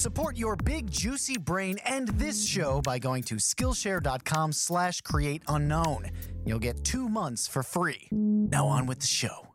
Support your big juicy brain and this show by going to Skillshare.com slash create unknown. You'll get two months for free. Now on with the show.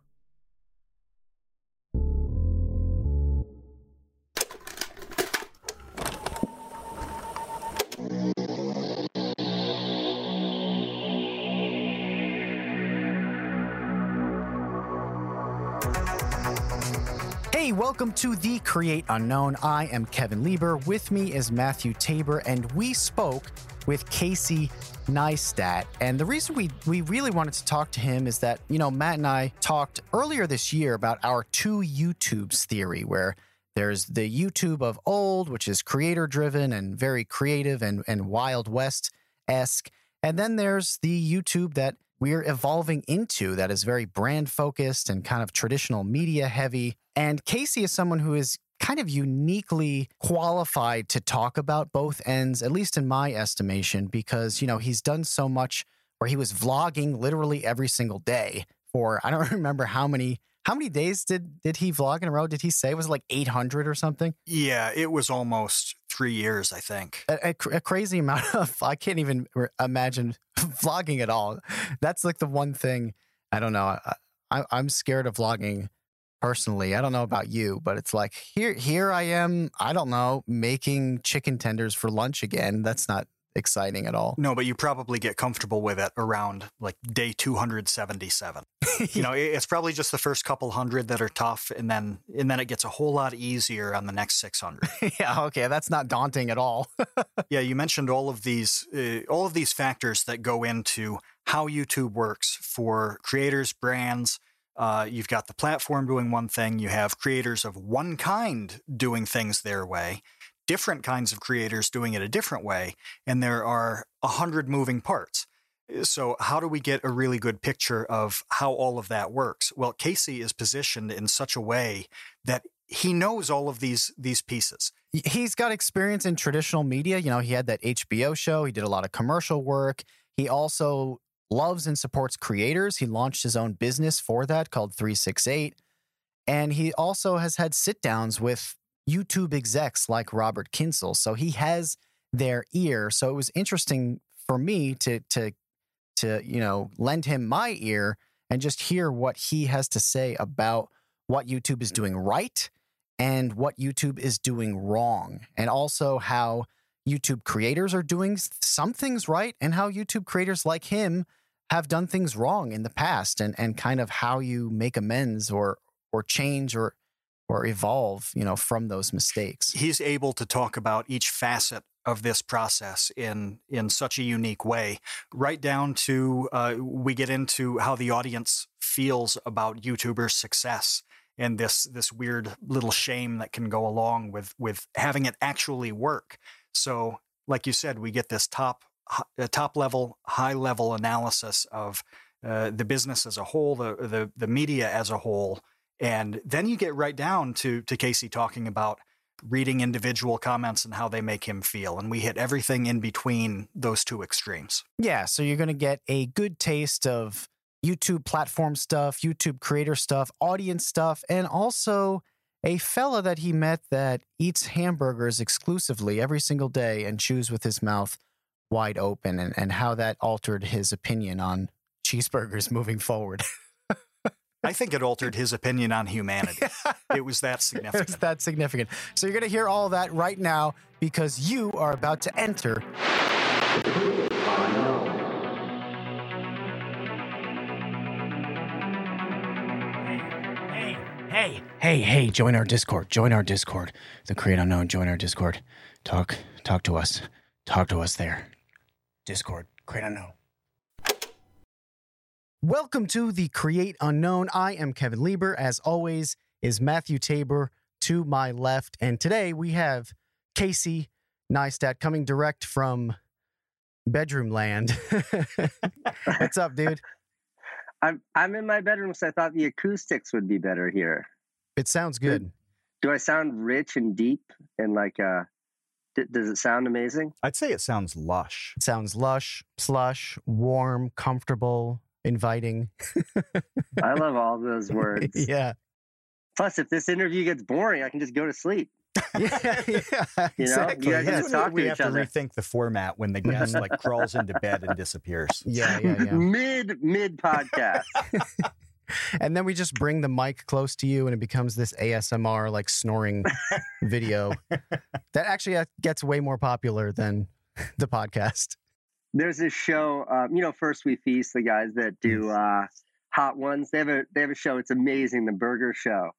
Welcome to the Create Unknown. I am Kevin Lieber. With me is Matthew Tabor, and we spoke with Casey Neistat. And the reason we, we really wanted to talk to him is that, you know, Matt and I talked earlier this year about our two YouTubes theory, where there's the YouTube of old, which is creator driven and very creative and, and Wild West esque. And then there's the YouTube that we're evolving into that is very brand focused and kind of traditional media heavy. And Casey is someone who is kind of uniquely qualified to talk about both ends, at least in my estimation, because, you know, he's done so much where he was vlogging literally every single day for, I don't remember how many. How many days did did he vlog in a row? Did he say it was like 800 or something? Yeah, it was almost three years, I think. A, a, a crazy amount of I can't even imagine vlogging at all. That's like the one thing I don't know. I, I'm scared of vlogging personally. I don't know about you, but it's like here here I am, I don't know, making chicken tenders for lunch again. That's not exciting at all. No, but you probably get comfortable with it around like day 277. you know, it's probably just the first couple hundred that are tough, and then and then it gets a whole lot easier on the next 600. yeah, okay, that's not daunting at all. yeah, you mentioned all of these uh, all of these factors that go into how YouTube works for creators, brands. Uh, you've got the platform doing one thing. You have creators of one kind doing things their way, different kinds of creators doing it a different way, and there are a hundred moving parts. Eh, so, how do we get a really good picture of how all of that works? Well, Casey is positioned in such a way that he knows all of these these pieces. He's got experience in traditional media. You know, he had that HBO show, he did a lot of commercial work. He also loves and supports creators. He launched his own business for that called 368. And he also has had sit downs with YouTube execs like Robert Kyncl. So he has their ear. So it was interesting for me to to to, you know, lend him my ear and just hear what he has to say about what YouTube is doing right and what YouTube is doing wrong. And also how YouTube creators are doing some things right and how YouTube creators like him have done things wrong in the past and and kind of how you make amends or or change or or evolve, you know, from those mistakes. he's able to talk about each facet of this process in in such a unique way right down to uh, we get into how the audience feels about youtubers success and this this weird little shame that can go along with with having it actually work so like you said we get this top uh, top level high level analysis of uh, the business as a whole the, the the media as a whole and then you get right down to to Casey talking about reading individual comments and how they make him feel. And we hit everything in between those two extremes. Yeah, so you're going to get a good taste of YouTube platform stuff, YouTube creator stuff, audience stuff, and also a fella that he met that eats hamburgers exclusively every single day and chews with his mouth wide open, and, and how that altered his opinion on cheeseburgers moving forward. I think it altered his opinion on humanity. It was that significant. it's significant. that significant. So you're going to hear all that right now because you are about to enter. Hey, hey, hey, hey, join our Discord. Join our Discord. The Create Unknown, join our Discord. Talk, talk to us. Talk to us there. Discord, Create Unknown. Welcome to the Create Unknown. I am Kevin Lieber. As always, is Matthew Tabor to my left. And today we have Casey Neistat coming direct from bedroom land. What's up, dude? I'm I'm in my bedroom, so I thought the acoustics would be better here. It sounds good. Do I sound rich and deep and like uh? D- does it sound amazing? I'd say it sounds lush. It sounds lush, slush, warm, comfortable, inviting. I love all those words. yeah. Plus, if this interview gets boring, I can just go to sleep. yeah, yeah, You know, exactly. you guys talk we to have each to other. rethink the format when the guest like crawls into bed and disappears. yeah, yeah, yeah. Mid mid podcast. And then we just bring the mic close to you, and it becomes this ASMR like snoring video that actually uh, gets way more popular than the podcast. There's this show, um, you know, First We Feast, the guys that do uh, Hot Ones. They have a they have a show. It's amazing, the Burger Show.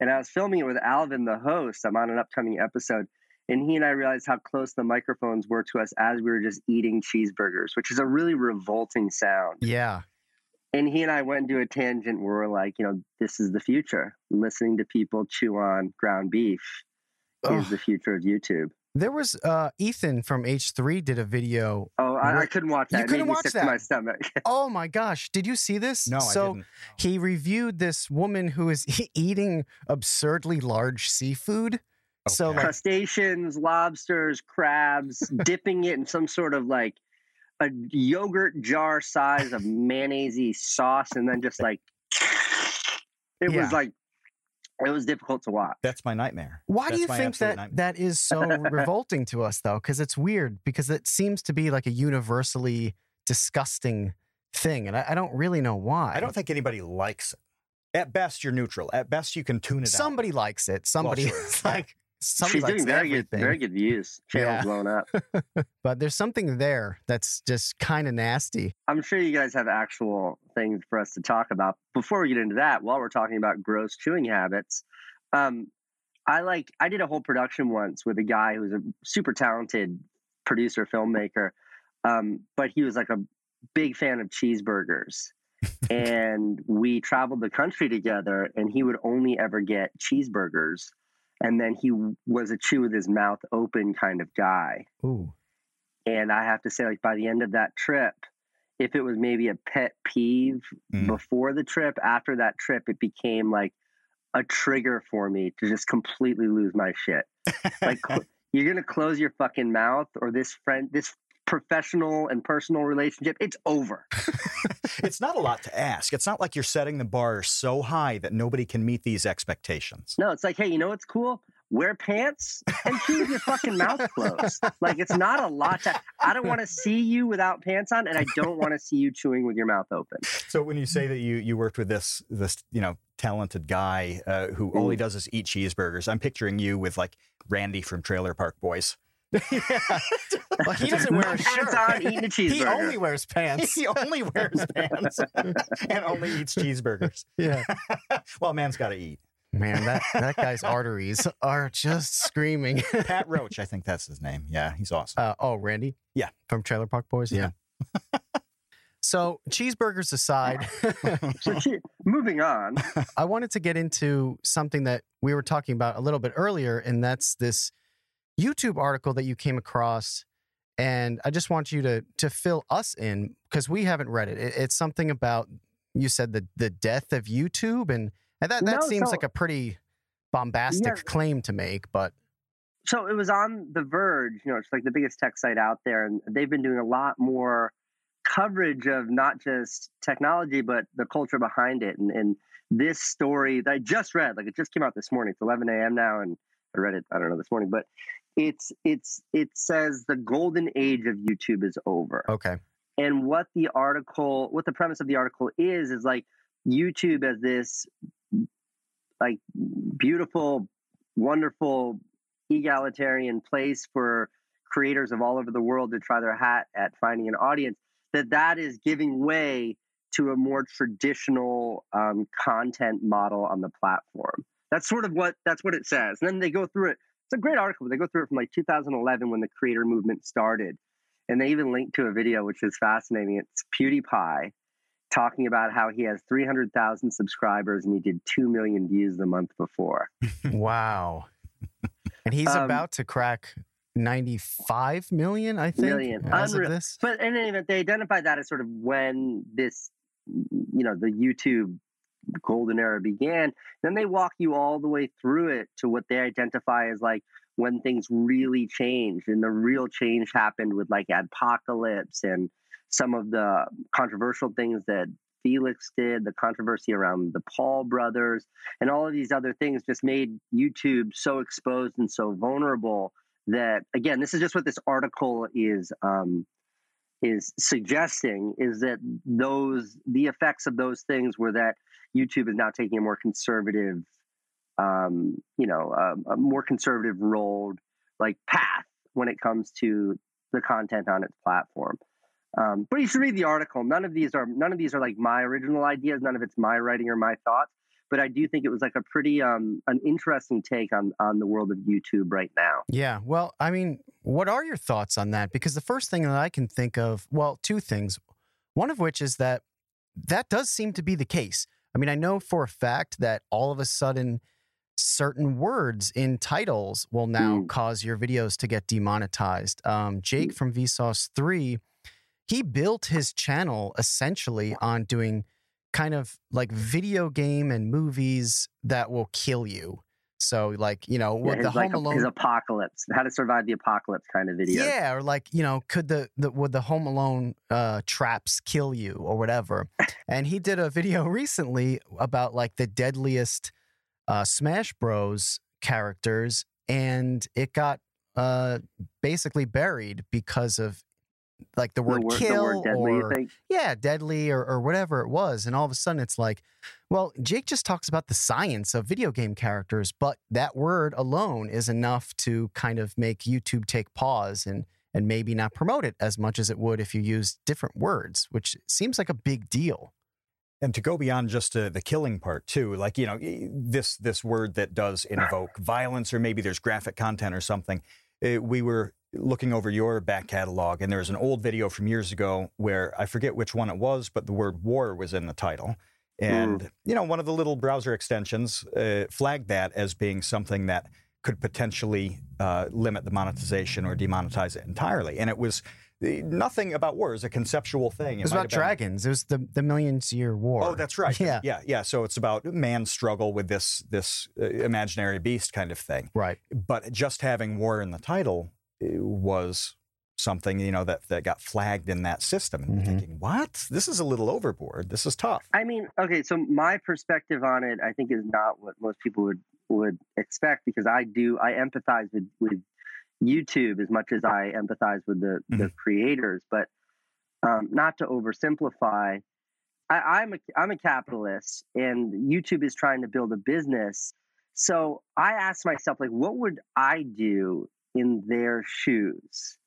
And I was filming it with Alvin, the host. I'm on an upcoming episode, and he and I realized how close the microphones were to us as we were just eating cheeseburgers, which is a really revolting sound. Yeah, And he and I went into a tangent where we're like, you know, this is the future. Listening to people chew on ground beef is the future of YouTube. There was uh, Ethan from H3 did a video. Oh, I, I couldn't watch that. You It couldn't made me watch sick that? to my stomach. Oh my gosh, did you see this? No, so I didn't. he reviewed this woman who is eating absurdly large seafood. So like crustaceans, lobsters, crabs, dipping it in some sort of like a yogurt jar size of mayonnaise sauce, and then just like it Yeah. was like it was difficult to watch. That's my nightmare. Why do you think that nightmare. that is so revolting to us though? Because it's weird because it seems to be like a universally disgusting thing, and I, I don't really know why. I don't think anybody likes it. At best, you're neutral. At best, you can tune it Somebody likes it. Somebody sure. like somebody She's doing very everything. good, very good views. Channel's Yeah. blown up. But there's something there that's just kind of nasty. I'm sure you guys have actual things for us to talk about. Before we get into that, while we're talking about gross chewing habits, um, I like I did a whole production once with a guy who's a super talented producer filmmaker, um, but he was like a big fan of cheeseburgers. and we traveled the country together, and he would only ever get cheeseburgers. And then he was a chew with his mouth open kind of guy. Ooh. And I have to say, like by the end of that trip, if it was maybe a pet peeve Mm. before the trip, after that trip, it became like a trigger for me to just completely lose my shit. Like you're gonna close your fucking mouth, or this friend, this professional and personal relationship, it's over. it's not a lot to ask. It's not like you're setting the bar so high that nobody can meet these expectations. No, it's like, hey, you know what's cool? Wear pants and chew with your fucking mouth closed. Like it's not a lot to. I don't want to see you without pants on, and I don't want to see you chewing with your mouth open. So when you say that you you worked with this this you know talented guy uh, who all he Mm. does is eat cheeseburgers, I'm picturing you with like Randy from Trailer Park Boys. Well, he doesn't wear a shirt. on, eating a cheeseburger. He only wears pants. he only wears pants and only eats cheeseburgers. yeah. well, man's got to eat. Man, that, that guy's arteries are just screaming. Pat Roach, I think that's his name. Yeah, he's awesome. Uh, oh, Randy? Yeah. From Trailer Park Boys? Yeah. so, cheeseburgers aside, So, che- moving on. I wanted to get into something that we were talking about a little bit earlier, and that's this YouTube article that you came across. And I just want you to to fill us in because we haven't read it. it. It's something about you said the the death of YouTube, and, and that that No, seems so- like a pretty bombastic Yeah. claim to make. But So it was on The Verge, you know, it's like the biggest tech site out there, and they've been doing a lot more coverage of not just technology, but the culture behind it. And, and this story that I just read, like it just came out this morning. It's 11 a.m. now, and I read it, I don't know, this morning, but it's it's it says the golden age of YouTube is over. okay, and what the article what the premise of the article is is like youtube as this like beautiful wonderful egalitarian place for creators of all over the world to try their hat at finding an audience that that is giving way to a more traditional um, content model on the platform. That's sort of what that's what it says. And then they go through it it's a great article they go through it from like 2011 when the creator movement started and they even linked to a video which is fascinating. It's PewDiePie talking about how he has 300,000 subscribers and he did 2 million views the month before. wow. And he's Um, about to crack ninety five million, I think, Million. as of Unreal. this. But in any event, they identified that as sort of when this, you know, the YouTube golden era began. Then they walk you all the way through it to what they identify as like when things really changed. And the real change happened with like Adpocalypse and some of the controversial things that Felix did, the controversy around the Paul brothers, and all of these other things just made YouTube so exposed and so vulnerable that again, this is just what this article is um, is suggesting is that those the effects of those things were that YouTube is now taking a more conservative, um, you know, um, a more conservative role like path when it comes to the content on its platform. Um, but you should read the article. None of these are none of these are like my original ideas. None of it's my writing or my thoughts. But I do think it was like a pretty um, an interesting take on on the world of YouTube right now. Yeah. Well, I mean, what are your thoughts on that? Because the first thing that I can think of, well, two things. One of which is that that does seem to be the case. I mean, I know for a fact that all of a sudden certain words in titles will now mm. cause your videos to get demonetized. Um, Jake mm. from Vsauce 3, he built his channel essentially on doing kind of like video game and movies that will kill you. So like you know yeah, the Home like Alone his apocalypse, how to survive the apocalypse kind of video. Yeah, or like you know could the, the would the Home Alone uh, traps kill you or whatever? and he did a video recently about like the deadliest uh, Smash Bros characters, and it got uh, basically buried because of like the word, the word kill the word deadly, or yeah, deadly or, or whatever it was, and all of a sudden it's like, well, Jake just talks about the science of video game characters, but that word alone is enough to kind of make YouTube take pause and and maybe not promote it as much as it would if you used different words, which seems like a big deal. And to go beyond just uh, the killing part too, like you know this this word that does invoke violence, or maybe there's graphic content or something. Uh, we were looking over your back catalog, and there was an old video from years ago where I forget which one it was, but the word war was in the title. And mm. you know, one of the little browser extensions uh, flagged that as being something that could potentially uh, limit the monetization or demonetize it entirely. And it was nothing about war is a conceptual thing. It, it was about dragons. It was the the millions year war. Oh, that's right. Yeah, yeah, yeah. So it's about man's struggle with this this uh, imaginary beast kind of thing. Right. But just having war in the title was something you know that that got flagged in that system and mm-hmm. thinking what this is a little overboard this is tough i mean okay so my perspective on it i think is not what most people would would expect because i do i empathize with with YouTube as much as I empathize with the, mm-hmm. the creators. But um, not to oversimplify, I, i'm a I'm a capitalist, and YouTube is trying to build a business. So I asked myself, like, what would I do in their shoes?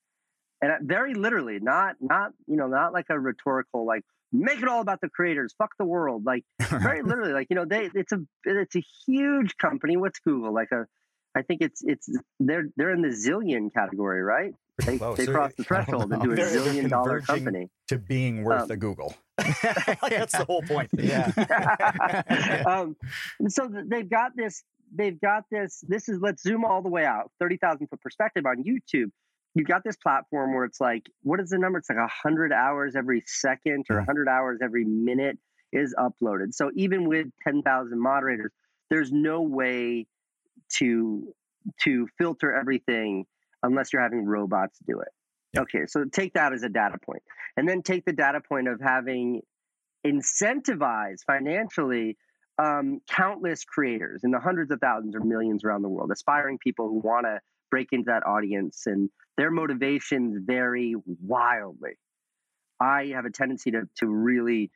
And very literally, not not you know, not like a rhetorical like make it all about the creators, fuck the world. Like very literally, like you know, they it's a it's a huge company. What's Google? Like a I think it's it's they're they're in the zillion category, right? They, Whoa, they so cross the threshold into a they're, zillion they're dollar company to being worth um, a Google. That's the whole point. Yeah. um, so they've got this. They've got this. This is let's zoom all the way out, thirty thousand foot perspective on YouTube. You've got this platform where it's like, what is the number? It's like hundred hours every second or hundred hours every minute is uploaded. So even with ten thousand moderators, there's no way to to filter everything unless you're having robots do it. Yep. Okay, so take that as a data. And then take the data point of having incentivized financially um, countless creators in the hundreds of thousands or millions around the world, aspiring people who want to break into that audience, and their motivations vary wildly. I have a tendency to to really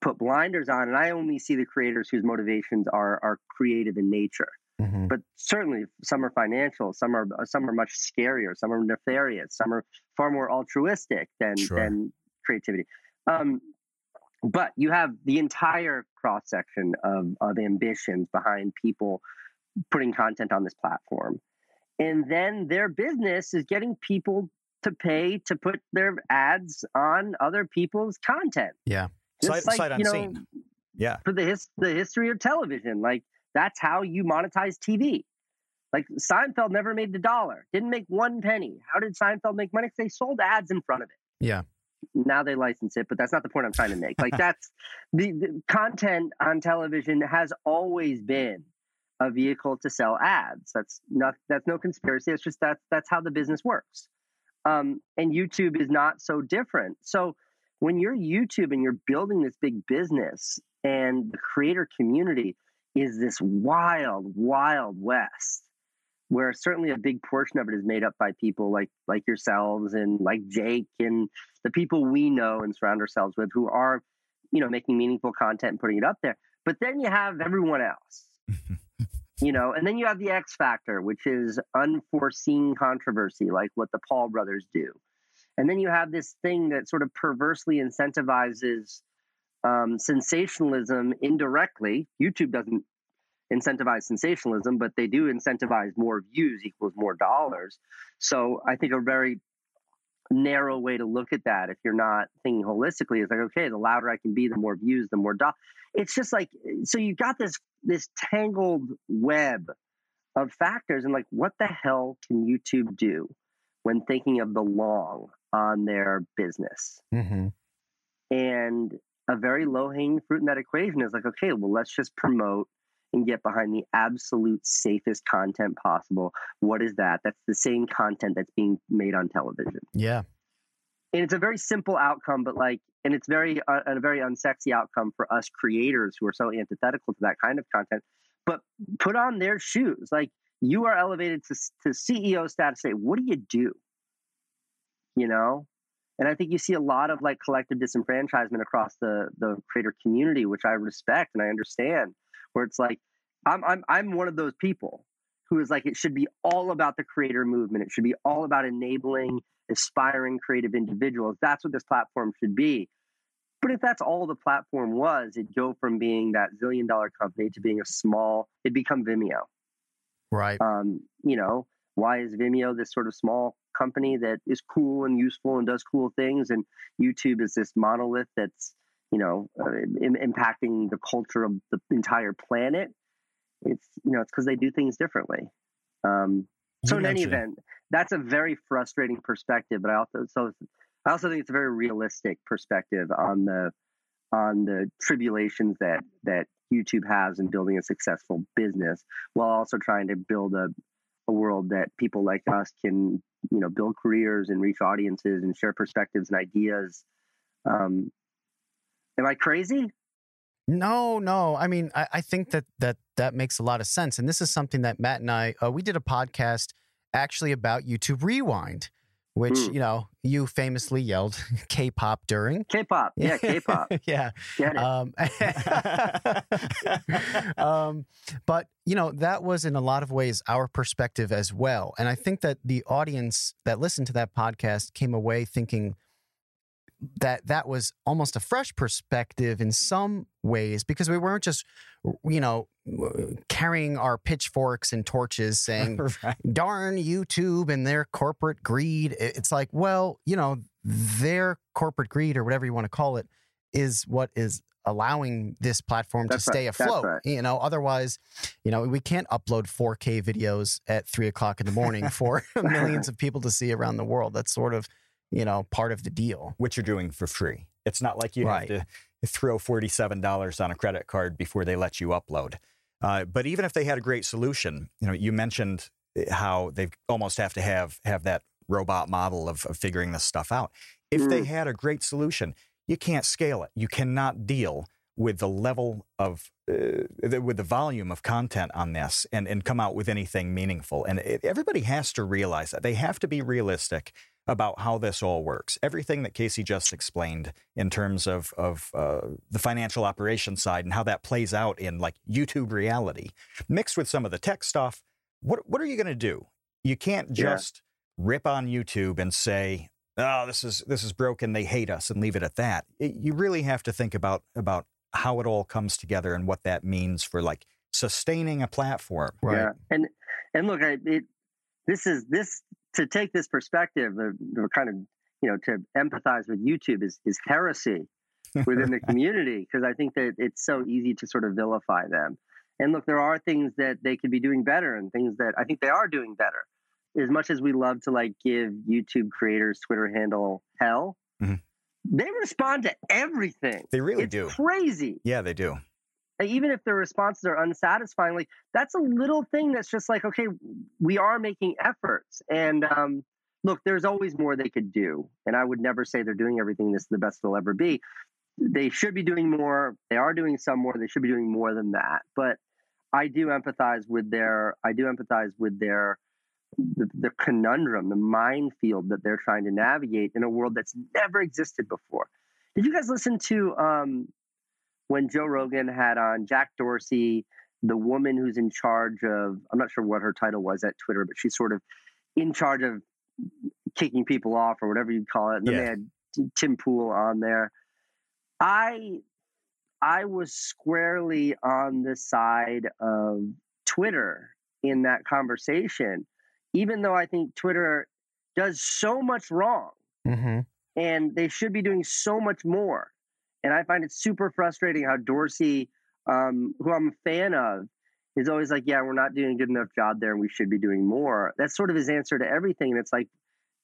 put blinders on, and I only see the creators whose motivations are are creative in nature. Mm-hmm. But certainly, some are financial, some are some are much scarier, some are nefarious, some are far more altruistic than sure. than creativity. Um, but you have the entire cross section of of ambitions behind people putting content on this platform, and then their business is getting people to pay to put their ads on other people's content. Yeah, sight, like, sight you know, Yeah, for the his, the history of television, like that's how you monetize TV. Like Seinfeld never made the dollar, didn't make one penny. How did Seinfeld make money? They sold ads in front of it. Yeah. Now they license it, but that's not the point I'm trying to make. Like that's the, the content on television has always been a vehicle to sell ads. That's not that's no conspiracy. It's just that's that's how the business works. Um, and YouTube is not so different. So when you're YouTube and you're building this big business and the creator community is this wild, wild west where certainly a big portion of it is made up by people like like yourselves and like Jake and the people we know and surround ourselves with who are, you know, making meaningful content and putting it up there. But then you have everyone else. you know, and then you have the X factor, which is unforeseen controversy, like what the Paul brothers do. And then you have this thing that sort of perversely incentivizes um, sensationalism indirectly. YouTube doesn't incentivize sensationalism, but they do incentivize more views equals more dollars. So I think a very narrow way to look at that, if you're not thinking holistically, is like, okay, the louder I can be, the more views, the more dollars. It's just like so you've got this this tangled web of factors, and like, what the hell can YouTube do when thinking of the long on their business? Mm-hmm. And a very low hanging fruit in that equation is like, okay, well, let's just promote and get behind the absolute safest content possible. What is that? That's the same content that's being made on television. Yeah. And it's a very simple outcome, but like, and it's very uh, a very unsexy outcome for us creators who are so antithetical to that kind of content. But put on their shoes, like you are elevated to, to CEO status. Say, what do you do? You know, and I think you see a lot of like collective disenfranchisement across the the creator community, which I respect and I understand where it's like I'm I'm I'm one of those people who is like it should be all about the creator movement. It should be all about enabling aspiring creative individuals. That's what this platform should be. But if that's all the platform was, it'd go from being that zillion dollar company to being a small, it'd become Vimeo. Right. Um, you know, why is Vimeo this sort of small company that is cool and useful and does cool things? And YouTube is this monolith that's you know, uh, in, impacting the culture of the entire planet. It's you know, it's because they do things differently. Um, so in any event, that's a very frustrating perspective. But I also so I also think it's a very realistic perspective on the on the tribulations that that YouTube has in building a successful business, while also trying to build a a world that people like us can you know build careers and reach audiences and share perspectives and ideas um, Am I crazy? No, no. I mean, I, I, think that that that makes a lot of sense, and this is something that Matt and I uh, we did a podcast actually about YouTube Rewind, which mm. you know you famously yelled K-pop during. K-pop, yeah, K-pop, yeah. Um, um, but you know that was in a lot of ways our perspective as well, and I think that the audience that listened to that podcast came away thinking that that was almost a fresh perspective in some ways because we weren't just you know carrying our pitchforks and torches saying right. darn youtube and their corporate greed it's like well you know their corporate greed or whatever you want to call it is what is allowing this platform That's to stay right. afloat. Right. You know, otherwise, you know, we can't upload 4K videos at three o'clock in the morning for millions of people to see around the world. That's sort of you know, part of the deal. Which you're doing for free. It's not like you right. have to throw $47 on a credit card before they let you upload. Uh, but even if they had a great solution, you know, you mentioned how they almost have to have have that robot model of, of figuring this stuff out. If mm. they had a great solution, you can't scale it. You cannot deal with the level of uh, the, with the volume of content on this and and come out with anything meaningful. And it, everybody has to realize that they have to be realistic about how this all works. Everything that Casey just explained in terms of, of uh, the financial operations side and how that plays out in like YouTube reality, mixed with some of the tech stuff. What, what are you going to do? You can't just yeah. rip on YouTube and say, oh, this is, this is broken. They hate us and leave it at that. It, you really have to think about, about how it all comes together and what that means for like sustaining a platform. Right. Yeah. And, and look, I, it, this is, this to take this perspective, of, kind of you know to empathize with YouTube is is heresy within the community because I think that it's so easy to sort of vilify them. And look, there are things that they could be doing better, and things that I think they are doing better. As much as we love to like give YouTube creators Twitter handle hell, mm-hmm. they respond to everything. They really it's do. Crazy. Yeah, they do even if the responses are unsatisfying, like that's a little thing that's just like, okay, we are making efforts. And um, look, there's always more they could do. And I would never say they're doing everything this is the best they'll ever be. They should be doing more. They are doing some more. They should be doing more than that. But I do empathize with their I do empathize with their the, the conundrum, the minefield that they're trying to navigate in a world that's never existed before. Did you guys listen to um, when Joe Rogan had on Jack Dorsey, the woman who's in charge of I'm not sure what her title was at Twitter, but she's sort of in charge of kicking people off or whatever you call it. And then Yeah. they had Tim Pool on there. I I was squarely on the side of Twitter in that conversation, even though I think Twitter does so much wrong Mm-hmm. and they should be doing so much more. And I find it super frustrating how Dorsey, um, who I'm a fan of, is always like, "Yeah, we're not doing a good enough job there, and we should be doing more." That's sort of his answer to everything. And it's like,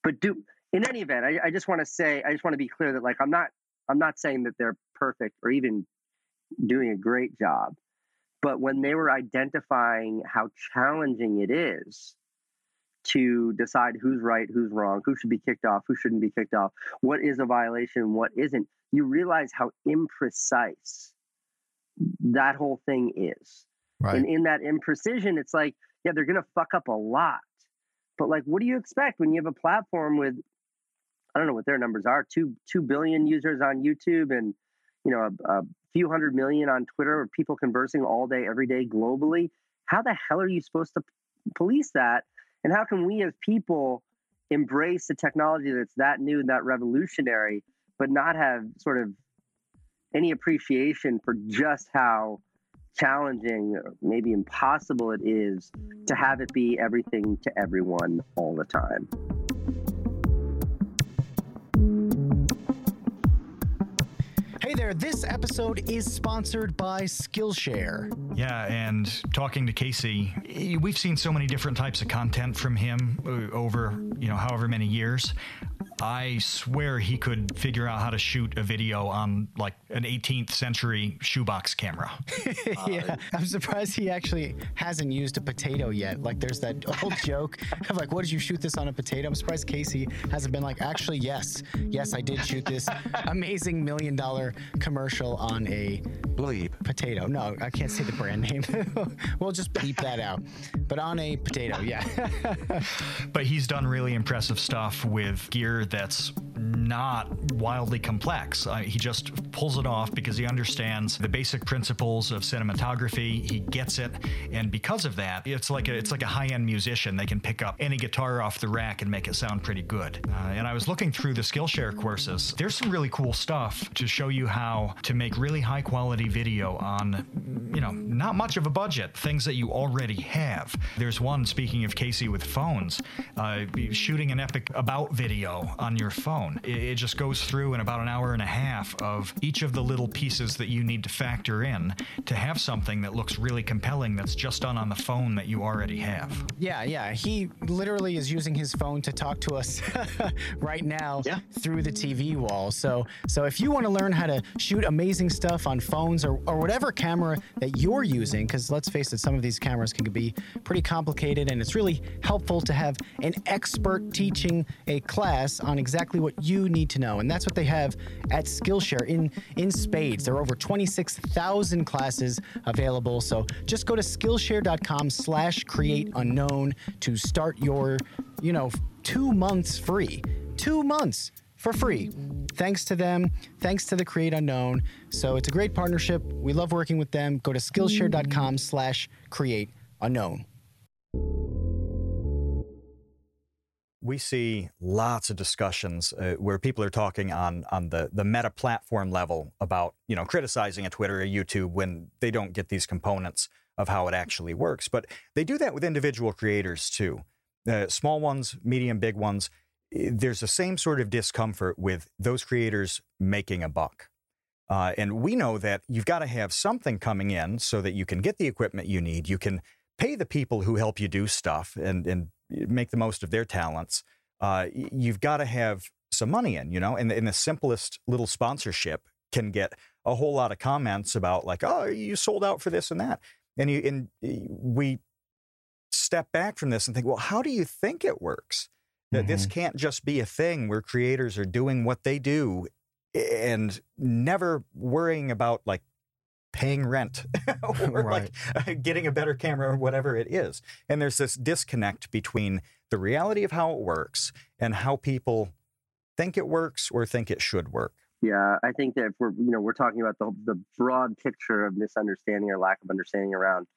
but do in any event, I, I just want to say, I just want to be clear that like I'm not, I'm not saying that they're perfect or even doing a great job, but when they were identifying how challenging it is to decide who's right, who's wrong, who should be kicked off, who shouldn't be kicked off, what is a violation, what isn't, you realize how imprecise that whole thing is. Right. And in that imprecision, it's like, yeah, they're going to fuck up a lot. But like, what do you expect when you have a platform with, I don't know what their numbers are, two two billion users on YouTube and you know a, a few hundred million on Twitter, or people conversing all day, every day globally. How the hell are you supposed to police that? And how can we as people embrace a technology that's that new and that revolutionary, but not have sort of any appreciation for just how challenging, or maybe impossible it is to have it be everything to everyone all the time. Hey there, this episode is sponsored by Skillshare. Yeah, and talking to Casey, we've seen so many different types of content from him uh, over, you know, however many years. I swear he could figure out how to shoot a video on like an 18th century shoebox camera. yeah, I'm surprised he actually hasn't used a potato yet. Like, there's that old joke of like, "What did you shoot this on a potato?" I'm surprised Casey hasn't been like, "Actually, yes, yes, I did shoot this amazing million dollar commercial on a Bleep. potato." No, I can't say the brand name. we'll just bleep that out. But on a potato, yeah. But he's done really impressive stuff with gear that's not wildly complex. Uh, he just pulls it off because he understands the basic principles of cinematography. He gets it, and because of that, it's like a it's like a high-end musician. They can pick up any guitar off the rack and make it sound pretty good. Uh, and I was looking through the Skillshare courses. There's some really cool stuff to show you how to make really high-quality video on, you know, not much of a budget. Things that you already have. There's one speaking of Casey with phones, uh, shooting an epic about video on your phone. It, it just goes through in about an hour and a half of each of the little pieces that you need to factor in to have something that looks really compelling that's just done on the phone that you already have. Yeah, yeah. He literally is using his phone to talk to us right now Yeah. through the TV wall. So, so if you want to learn how to shoot amazing stuff on phones or, or whatever camera that you're using, because let's face it, some of these cameras can be pretty complicated, and it's really helpful to have an expert teaching a class on exactly what you need to know. And that's what they have at Skillshare in in spades. There are over 26,000 classes available. So just go to Skillshare.com/slash create unknown to start your, you know, two months free. Two months for free. Thanks to them. Thanks to the Create Unknown. So it's a great partnership. We love working with them. Go to Skillshare.com/slash create unknown. We see lots of discussions uh, where people are talking on on the the meta platform level about you know criticizing a Twitter or YouTube when they don't get these components of how it actually works. But they do that with individual creators too, uh, small ones, medium, big ones. There's the same sort of discomfort with those creators making a buck. Uh, and we know that you've got to have something coming in so that you can get the equipment you need. You can pay the people who help you do stuff and, and make the most of their talents. Uh, you've got to have some money in, you know, and, and the simplest little sponsorship can get a whole lot of comments about like, oh, you sold out for this and that. And you, and we step back from this and think, well, how do you think it works? Mm-hmm. This can't just be a thing where creators are doing what they do and never worrying about like paying rent or right. like getting a better camera or whatever it is. And there's this disconnect between the reality of how it works and how people think it works or think it should work. Yeah, I think that if we're you know we're talking about the the broad picture of misunderstanding or lack of understanding around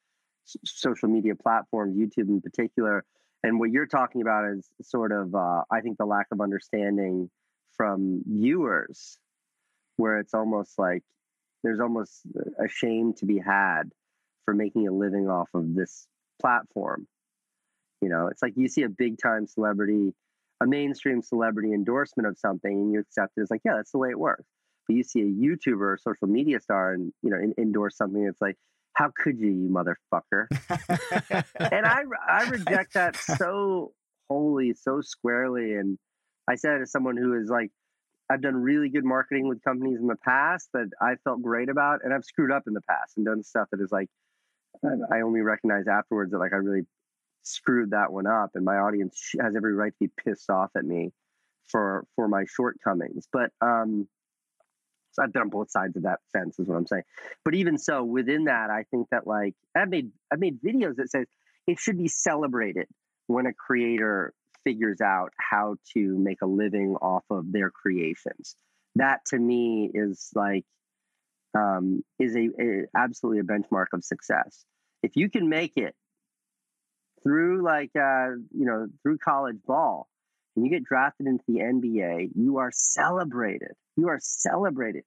s- social media platforms, YouTube in particular, and what you're talking about is sort of uh, I think the lack of understanding from viewers, where it's almost like there's almost a shame to be had for making a living off of this platform. You know, it's like you see a big time celebrity a mainstream celebrity endorsement of something and you accept it as like, yeah, that's the way it works. But you see a YouTuber or social media star and you know in, endorse something it's like, how could you, you motherfucker? and I I reject that so wholly, so squarely. And I said as someone who is like, I've done really good marketing with companies in the past that I felt great about, and I've screwed up in the past and done stuff that is like I only recognize afterwards that like I really screwed that one up, and my audience has every right to be pissed off at me for for my shortcomings. But um, so I've been on both sides of that fence, is what I'm saying. But even so, within that, I think that like I've made I've made videos that says it should be celebrated when a creator figures out how to make a living off of their creations. That to me is like um, is a, a absolutely a benchmark of success. If you can make it through like uh, you know through college ball and you get drafted into the NBA, you are celebrated. You are celebrated.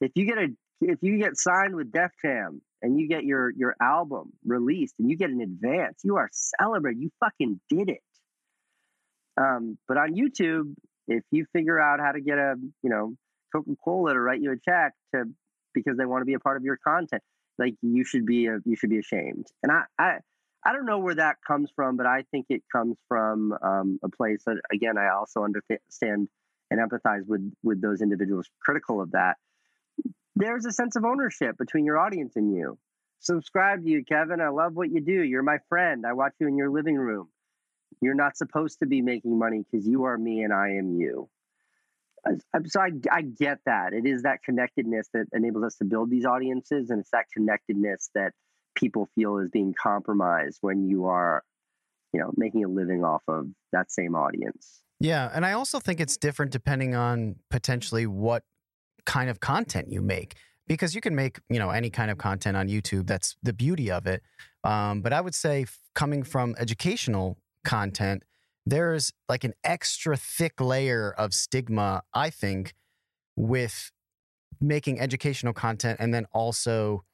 If you get a if you get signed with Def Jam and you get your your album released and you get an advance, you are celebrated. You fucking did it. Um, but on YouTube, if you figure out how to get a you know Coca Cola to write you a check to because they want to be a part of your content, like you should be a, you should be ashamed. And I I I don't know where that comes from, but I think it comes from um, a place that, again, I also understand and empathize with with those individuals critical of that. There's a sense of ownership between your audience and you. Subscribe to you, Kevin. I love what you do. You're my friend. I watch you in your living room. You're not supposed to be making money because you are me and I am you. So I, I get that. It is that connectedness that enables us to build these audiences, and it's that connectedness that people feel is being compromised when you are you know making a living off of that same audience yeah and i also think it's different depending on potentially what kind of content you make because you can make you know any kind of content on youtube that's the beauty of it um, but i would say coming from educational content there's like an extra thick layer of stigma i think with making educational content and then also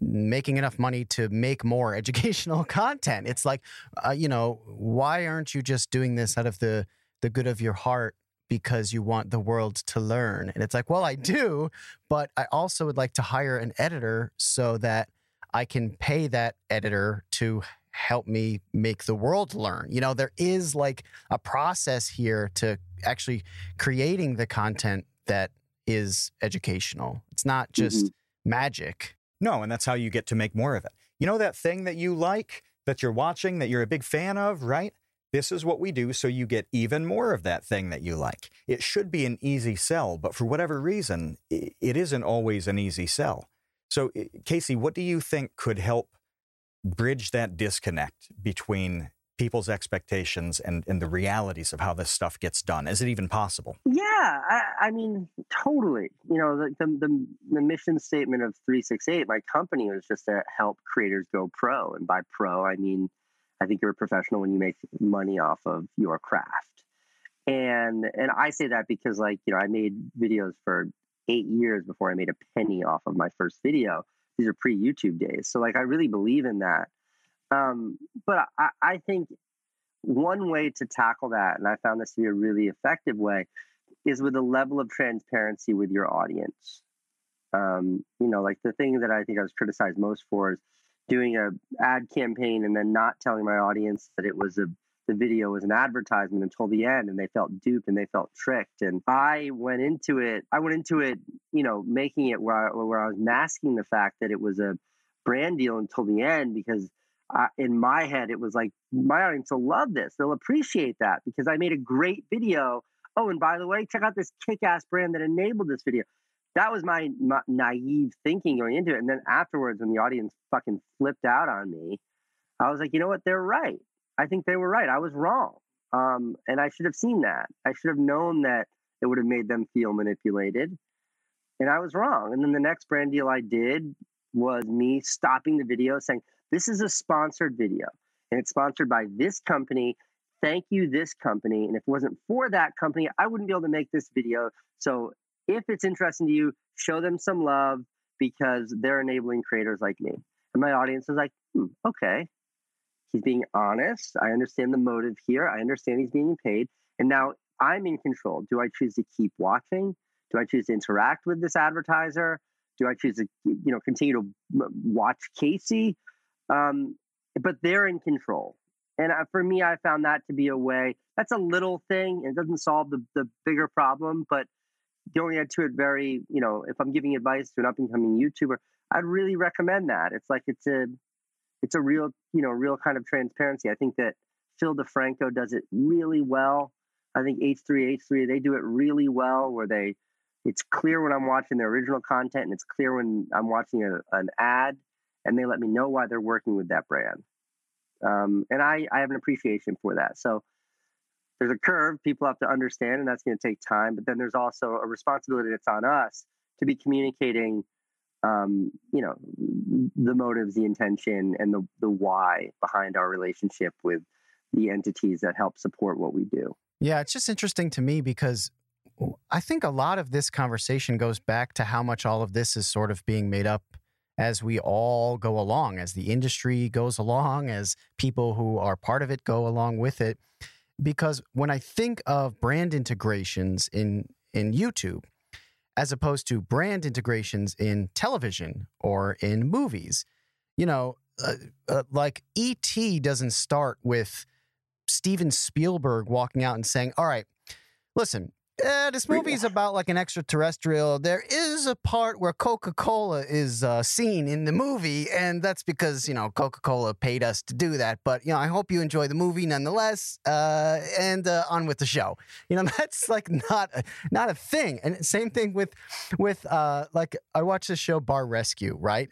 making enough money to make more educational content. It's like, uh, you know, why aren't you just doing this out of the the good of your heart because you want the world to learn? And it's like, well, I do, but I also would like to hire an editor so that I can pay that editor to help me make the world learn. You know, there is like a process here to actually creating the content that is educational. It's not just mm-hmm. magic. No, and that's how you get to make more of it. You know that thing that you like, that you're watching, that you're a big fan of, right? This is what we do so you get even more of that thing that you like. It should be an easy sell, but for whatever reason, it isn't always an easy sell. So, Casey, what do you think could help bridge that disconnect between people's expectations and, and the realities of how this stuff gets done? Is it even possible? Yeah, I, I mean, totally. You know, the, the, the, mission statement of 368, my company was just to help creators go pro. And by pro, I mean, I think you're a professional when you make money off of your craft. And and I say that because like, you know, I made videos for eight years before I made a penny off of my first video. These are pre-YouTube days. So like I really believe in that. Um, but I, I think one way to tackle that, and I found this to be a really effective way, is with a level of transparency with your audience. Um, you know, like the thing that I think I was criticized most for is doing a ad campaign and then not telling my audience that it was a the video was an advertisement until the end and they felt duped and they felt tricked and i went into it i went into it you know making it where I, where I was masking the fact that it was a brand deal until the end because in my head, it was like my audience will love this. They'll appreciate that because I made a great video. Oh, and by the way, check out this kick-ass brand that enabled this video. That was my, my naive thinking going into it. And then afterwards, when the audience fucking flipped out on me, I was like, you know what? They're right. I think they were right. I was wrong. Um, and I should have seen that. I should have known that it would have made them feel manipulated. And I was wrong. And then the next brand deal I did was me stopping the video saying, This is a sponsored video and it's sponsored by this company. Thank you, this company. And if it wasn't for that company, I wouldn't be able to make this video. So if it's interesting to you, show them some love because they're enabling creators like me. And my audience was like, hmm, okay, he's being honest. I understand the motive here. I understand he's being paid. And now I'm in control. Do I choose to keep watching? Do I choose to interact with this advertiser? Do I choose to, you know, continue to watch Casey? Um, but they're in control. And for me, I found that to be a way. That's a little thing. It doesn't solve the, the bigger problem, but going into it very, you know, if I'm giving advice to an up and coming YouTuber, I'd really recommend that. It's like it's a it's a real, you know, real kind of transparency. I think that Phil DeFranco does it really well. I think H3H3 they do it really well where they it's clear when I'm watching their original content and it's clear when I'm watching a, an ad and they let me know why they're working with that brand. Um, and I, I have an appreciation for that. So there's a curve people have to understand, and that's going to take time. But then there's also a responsibility that's on us to be communicating um, you know, the motives, the intention, and the the why behind our relationship with the entities that help support what we do. Yeah, it's just interesting to me because I think a lot of this conversation goes back to how much all of this is sort of being made up as we all go along, as the industry goes along, as people who are part of it go along with it. Because when I think of brand integrations in in YouTube, as opposed to brand integrations in television or in movies. You know, uh, uh, like E.T. doesn't start with Steven Spielberg walking out and saying, All right, listen, uh, this movie is about like an extraterrestrial. There is a part where Coca Cola is uh, seen in the movie, and that's because you know Coca Cola paid us to do that. But you know, I hope you enjoy the movie nonetheless. Uh, and uh, on with the show. You know, that's like not a, not a thing. And same thing with with uh, like I watch the show Bar Rescue, right?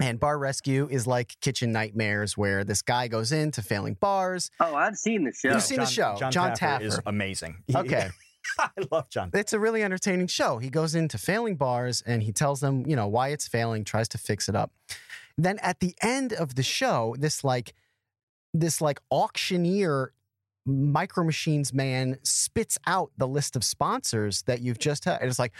And Bar Rescue is like Kitchen Nightmares, where this guy goes into failing bars. Oh, I've seen the show. You've seen Jon, the show. Jon, Jon Taffer, Taffer. is amazing. Okay. I love Jon. It's a really entertaining show. He goes into failing bars and he tells them, you know, why it's failing, tries to fix it up. Then at the end of the show, this like this like auctioneer Micro Machines man spits out the list of sponsors that you've just had. And it's like,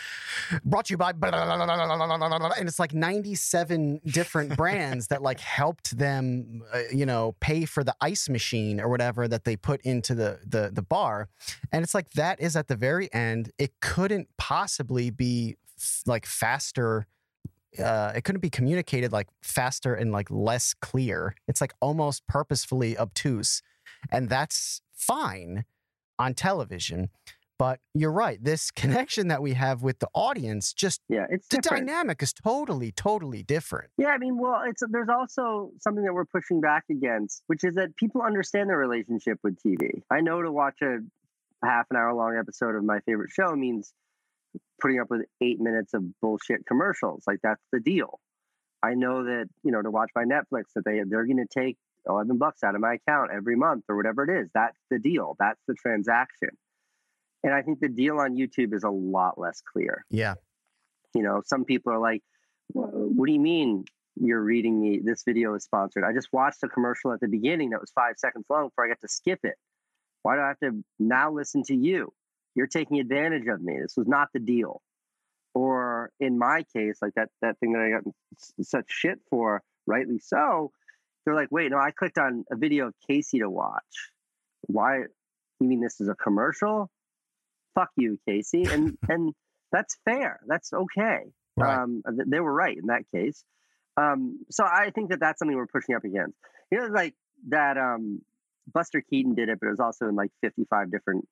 brought to you by, blah, blah, blah, and it's like 97 different brands that like helped them, uh, you know, pay for the ice machine or whatever that they put into the, the, the bar. And it's like, that is at the very end. It couldn't possibly be f- like faster. Uh, it couldn't be communicated like faster and like less clear. It's like almost purposefully obtuse. And that's fine on television. But you're right. This connection that we have with the audience, just Yeah, it's the different. dynamic is totally, totally different. Yeah, I mean, well, it's there's also something that we're pushing back against, which is that people understand their relationship with TV. I know to watch a half an hour long episode of my favorite show means putting up with eight minutes of bullshit commercials. Like that's the deal. I know that you know to watch my Netflix that they they're going to take eleven bucks out of my account every month or whatever it is. That's the deal. That's the transaction. And I think the deal on YouTube is a lot less clear. Yeah. You know, some people are like, "What do you mean you're reading me? This video is sponsored." I just watched a commercial at the beginning that was five seconds long before I got to skip it. Why do I have to now listen to you? You're taking advantage of me. This was not the deal. Or in my case, like that that thing that I got such shit for, rightly so. They're like, "Wait, no, I clicked on a video of Casey to watch. Why? You mean this is a commercial? Fuck you, Casey." And and that's fair. That's okay. Right. Um, th- they were right in that case. Um, so I think that that's something we're pushing up against. You know, like that. Um, Buster Keaton did it, but it was also in like 55 different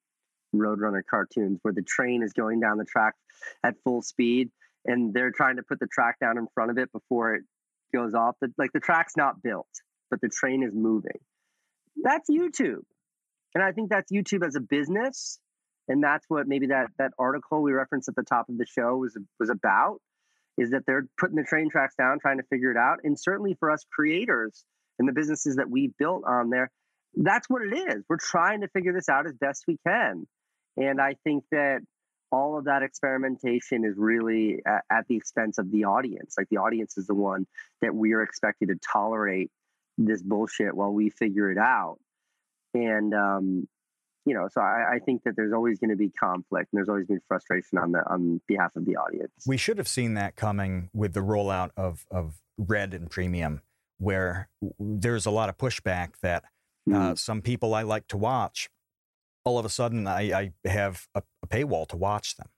Roadrunner cartoons where the train is going down the track at full speed, and they're trying to put the track down in front of it before it goes off. The, like the track's not built. but the train is moving. That's YouTube. And I think that's YouTube as a business. And that's what maybe that that article we referenced at the top of the show was was about is that they're putting the train tracks down, trying to figure it out. And certainly for us creators and the businesses that we built on there, that's what it is. We're trying to figure this out as best we can. And I think that all of that experimentation is really at, at, the expense of the audience. Like the audience is the one that we are expected to tolerate this bullshit while we figure it out. And um, you know, so I, I think that there's always going to be conflict and there's always been frustration on the on behalf of the audience. We should have seen that coming with the rollout of of Red and Premium, where there's a lot of pushback that uh, mm-hmm. some people I like to watch, all of a sudden I, I have a, a paywall to watch them,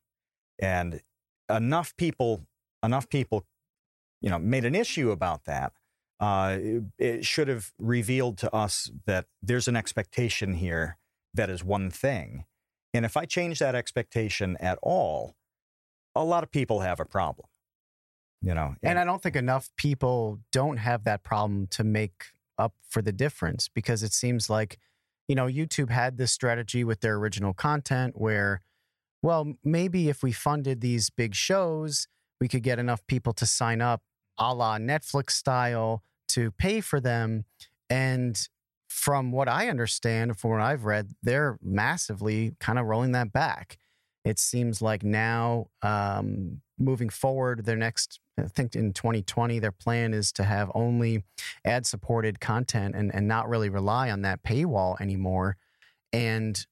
and enough people enough people, you know, made an issue about that. Uh, it, it should have revealed to us that there's an expectation here that is one thing. And if I change that expectation at all, a lot of people have a problem. You know, and, and I don't think enough people don't have that problem to make up for the difference because it seems like, you know, YouTube had this strategy with their original content where, well, maybe if we funded these big shows, we could get enough people to sign up a la Netflix style to pay for them. And from what I understand, from what I've read, they're massively kind of rolling that back. It seems like now, um, moving forward, their next, I think in 2020, their plan is to have only ad supported content and, and not really rely on that paywall anymore. And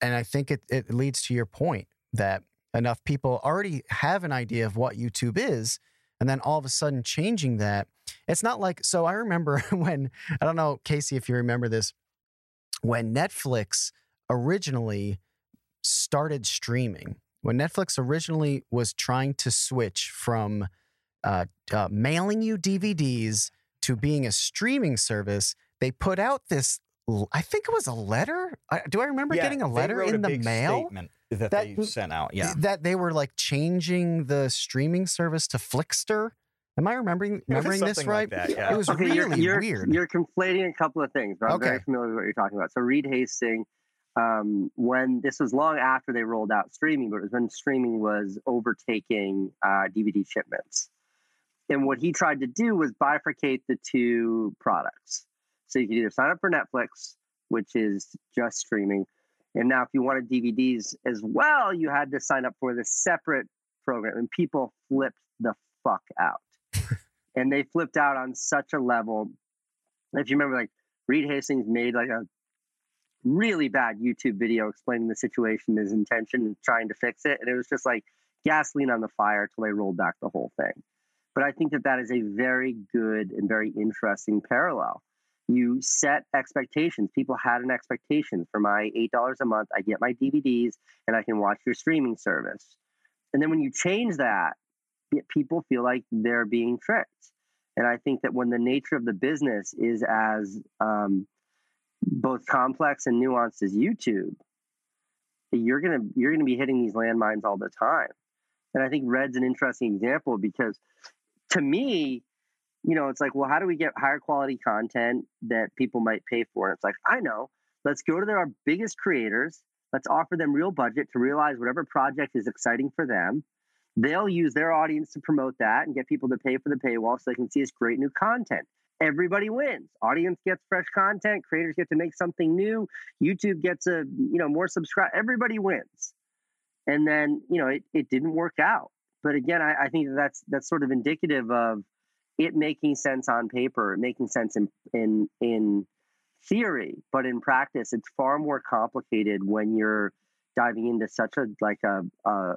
and I think it, it leads to your point that enough people already have an idea of what YouTube is and then all of a sudden changing that. It's not like, so I remember when, I don't know, Casey, if you remember this, when Netflix originally started streaming, when Netflix originally was trying to switch from uh, uh, mailing you DVDs to being a streaming service, they put out this. I think it was a letter. do I remember yeah, getting a letter in a the mail? Statement that, that they sent out. Yeah, that they were like changing the streaming service to Flixster. Am I remembering remembering this right? Like that, yeah. It was okay, really you're, weird. You're conflating a couple of things, but I'm okay. very familiar with what you're talking about. So Reed Hastings, um, when this was long after they rolled out streaming, but it was when streaming was overtaking uh, DVD shipments. And what he tried to do was bifurcate the two products. So you could either sign up for Netflix, which is just streaming, and now, if you wanted DVDs as well, you had to sign up for the separate program, and people flipped the fuck out. and they flipped out on such a level. If you remember, like Reed Hastings made like a really bad YouTube video explaining the situation, his intention, and trying to fix it, and it was just like gasoline on the fire till they rolled back the whole thing. But I think that that is a very good and very interesting parallel you set expectations. People had an expectation for my $8 a month, I get my DVDs and I can watch your streaming service. And then when you change that, people feel like they're being tricked. And I think that when the nature of the business is as um, both complex and nuanced as YouTube, you're gonna you're gonna be hitting these landmines all the time. And I think Red's an interesting example because to me, you know, it's like, well, how do we get higher quality content that people might pay for? And it's like, I know. Let's go to our biggest creators. Let's offer them real budget to realize whatever project is exciting for them. They'll use their audience to promote that and get people to pay for the paywall so they can see this great new content. Everybody wins. Audience gets fresh content. Creators get to make something new. YouTube gets a you know more subscribe. Everybody wins. And then you know it, it didn't work out. But again, I, I think that's that's sort of indicative of it making sense on paper, making sense in in in theory, but in practice, it's far more complicated when you're diving into such a like a, a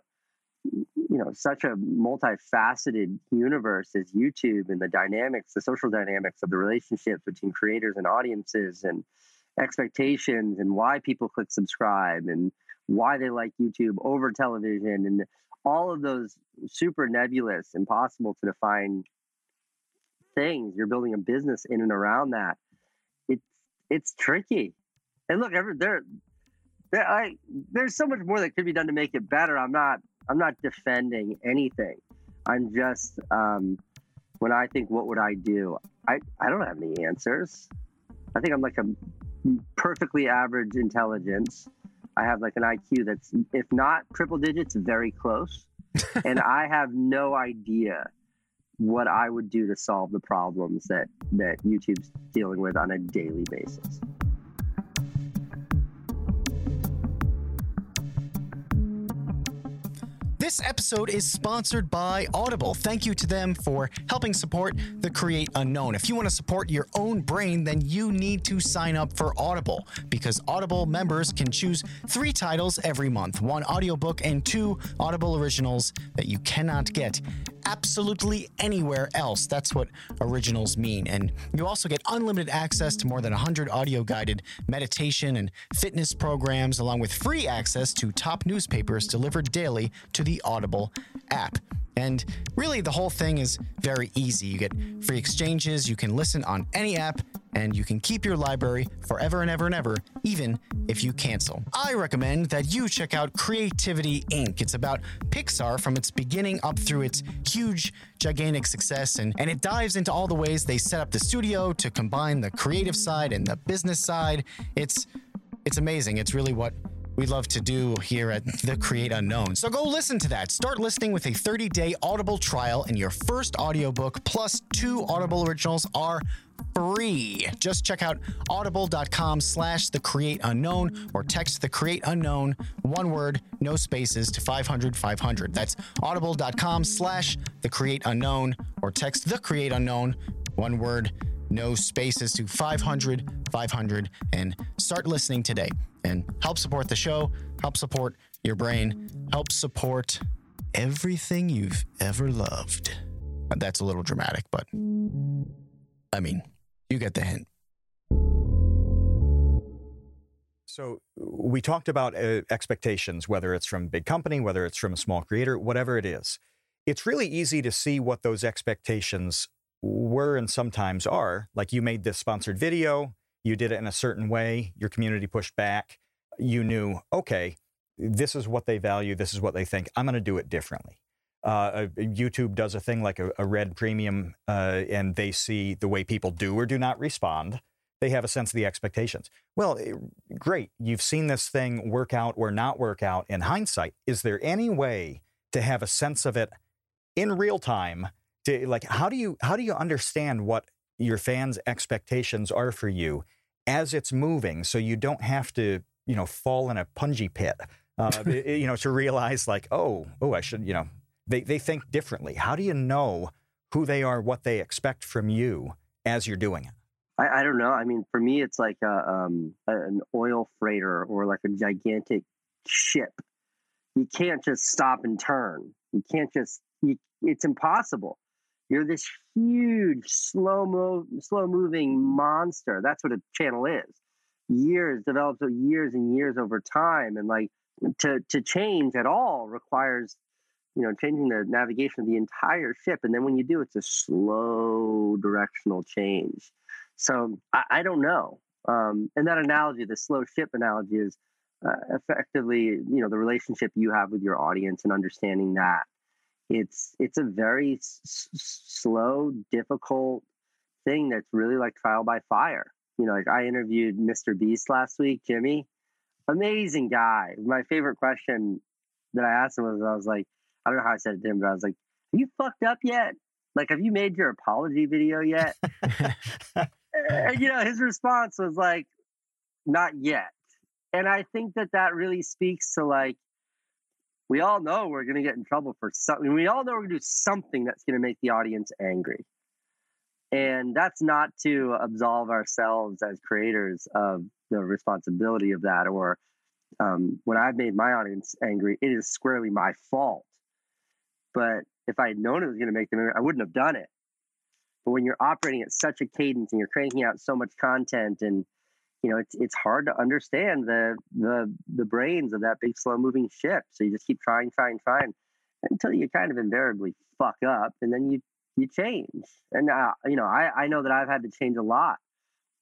you know such a multifaceted universe as YouTube and the dynamics, the social dynamics of the relationships between creators and audiences and expectations and why people click subscribe and why they like YouTube over television and all of those super nebulous, impossible to define things. You're building a business in and around that. It's it's tricky. And look, ever there, there I there's so much more that could be done to make it better. I'm not I'm not defending anything. I'm just um, when I think, what would I do? I, I don't have any answers. I think I'm like a perfectly average intelligence. I have like an IQ that's, if not triple digits, very close. and I have no idea what I would do to solve the problems that, that YouTube's dealing with on a daily basis. This episode is sponsored by Audible. Thank you to them for helping support the Create Unknown. If you want to support your own brain, then you need to sign up for Audible because Audible members can choose three titles every month one audiobook and two Audible originals that you cannot get absolutely anywhere else. That's what originals mean. And you also get unlimited access to more than 100 audio guided meditation and fitness programs, along with free access to top newspapers delivered daily to the Audible app. And really, the whole thing is very easy. You get free exchanges, you can listen on any app, and you can keep your library forever and ever and ever, even if you cancel. I recommend that you check out Creativity Inc. It's about Pixar from its beginning up through its huge, gigantic success, and, and it dives into all the ways they set up the studio to combine the creative side and the business side. It's it's amazing. It's really what we love to do here at The Create Unknown. So go listen to that. Start listening with a 30 day Audible trial, and your first audiobook plus two Audible originals are free. Just check out audible.com slash the create unknown or text the create unknown, one word, no spaces to 500 500. That's audible.com slash the create unknown or text the create unknown, one word, no spaces to 500 500 and start listening today and help support the show, help support your brain, help support everything you've ever loved. That's a little dramatic, but I mean, you get the hint. So we talked about uh, expectations, whether it's from big company, whether it's from a small creator, whatever it is. It's really easy to see what those expectations were and sometimes are. Like you made this sponsored video, you did it in a certain way, your community pushed back, you knew, okay, this is what they value, this is what they think, I'm going to do it differently. Uh, YouTube does a thing like a, a red premium, uh, and they see the way people do or do not respond. They have a sense of the expectations. Well, eh, great. You've seen this thing work out or not work out in hindsight. Is there any way to have a sense of it in real time to like how do you how do you understand what your fans expectations are for you as it's moving so you don't have to you know fall in a punji pit uh, you know to realize like oh oh i should you know they, they think differently. How do you know who they are what they expect from you as you're doing it? I, I don't know. I mean for me it's like a, um, an oil freighter or like a gigantic ship. You can't just stop and turn. You can't just you, it's impossible you're this huge, slow mo- slow moving monster. That's what a channel is. Years developed years and years over time, and like to to change at all requires you know changing the navigation of the entire ship. And then when you do, it's a slow directional change. So I, I don't know. Um, and that analogy, the slow ship analogy, is uh, effectively you know the relationship you have with your audience and understanding that it's it's a very s- slow, difficult thing that's really like trial by fire. You know, like I interviewed Mr. Beast last week, Jimmy, amazing guy. My favorite question that I asked him was, I was like, I don't know how I said it to him, but I was like, "Have you fucked up yet? Like, have you made your apology video yet?" and you know, his response was like, "Not yet." And I think that that really speaks to like we all know we're going to get in trouble for something. We all know we're going to do something that's going to make the audience angry. And that's not to absolve ourselves as creators of the responsibility of that. Or um, when I've made my audience angry, it is squarely my fault. But if I had known it was going to make them angry, I wouldn't have done it. But when you're operating at such a cadence and you're cranking out so much content and you know, it's it's hard to understand the the the brains of that big slow moving ship. So you just keep trying, trying, trying until you kind of invariably fuck up, and then you you change. And uh, you know, I I know that I've had to change a lot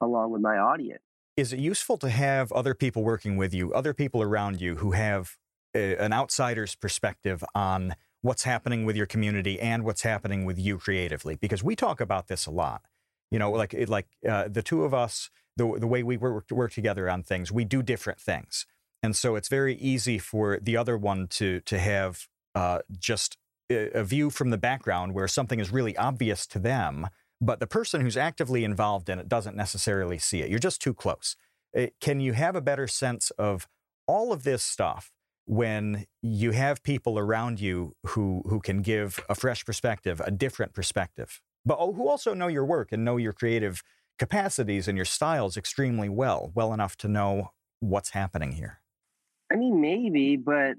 along with my audience. Is it useful to have other people working with you, other people around you who have a, an outsider's perspective on what's happening with your community and what's happening with you creatively because we talk about this a lot you know like like uh, the two of us the, the way we work, work together on things. We do different things. And so it's very easy for the other one to to have uh, just a, a view from the background where something is really obvious to them but the person who's actively involved in it doesn't necessarily see it. You're just too close. It, uh, can you have a better sense of all of this stuff when you have people around you who who can give a fresh perspective, a different perspective, but who also know your work and know your creative capacities and your styles extremely well, well enough to know what's happening here. I mean, maybe, but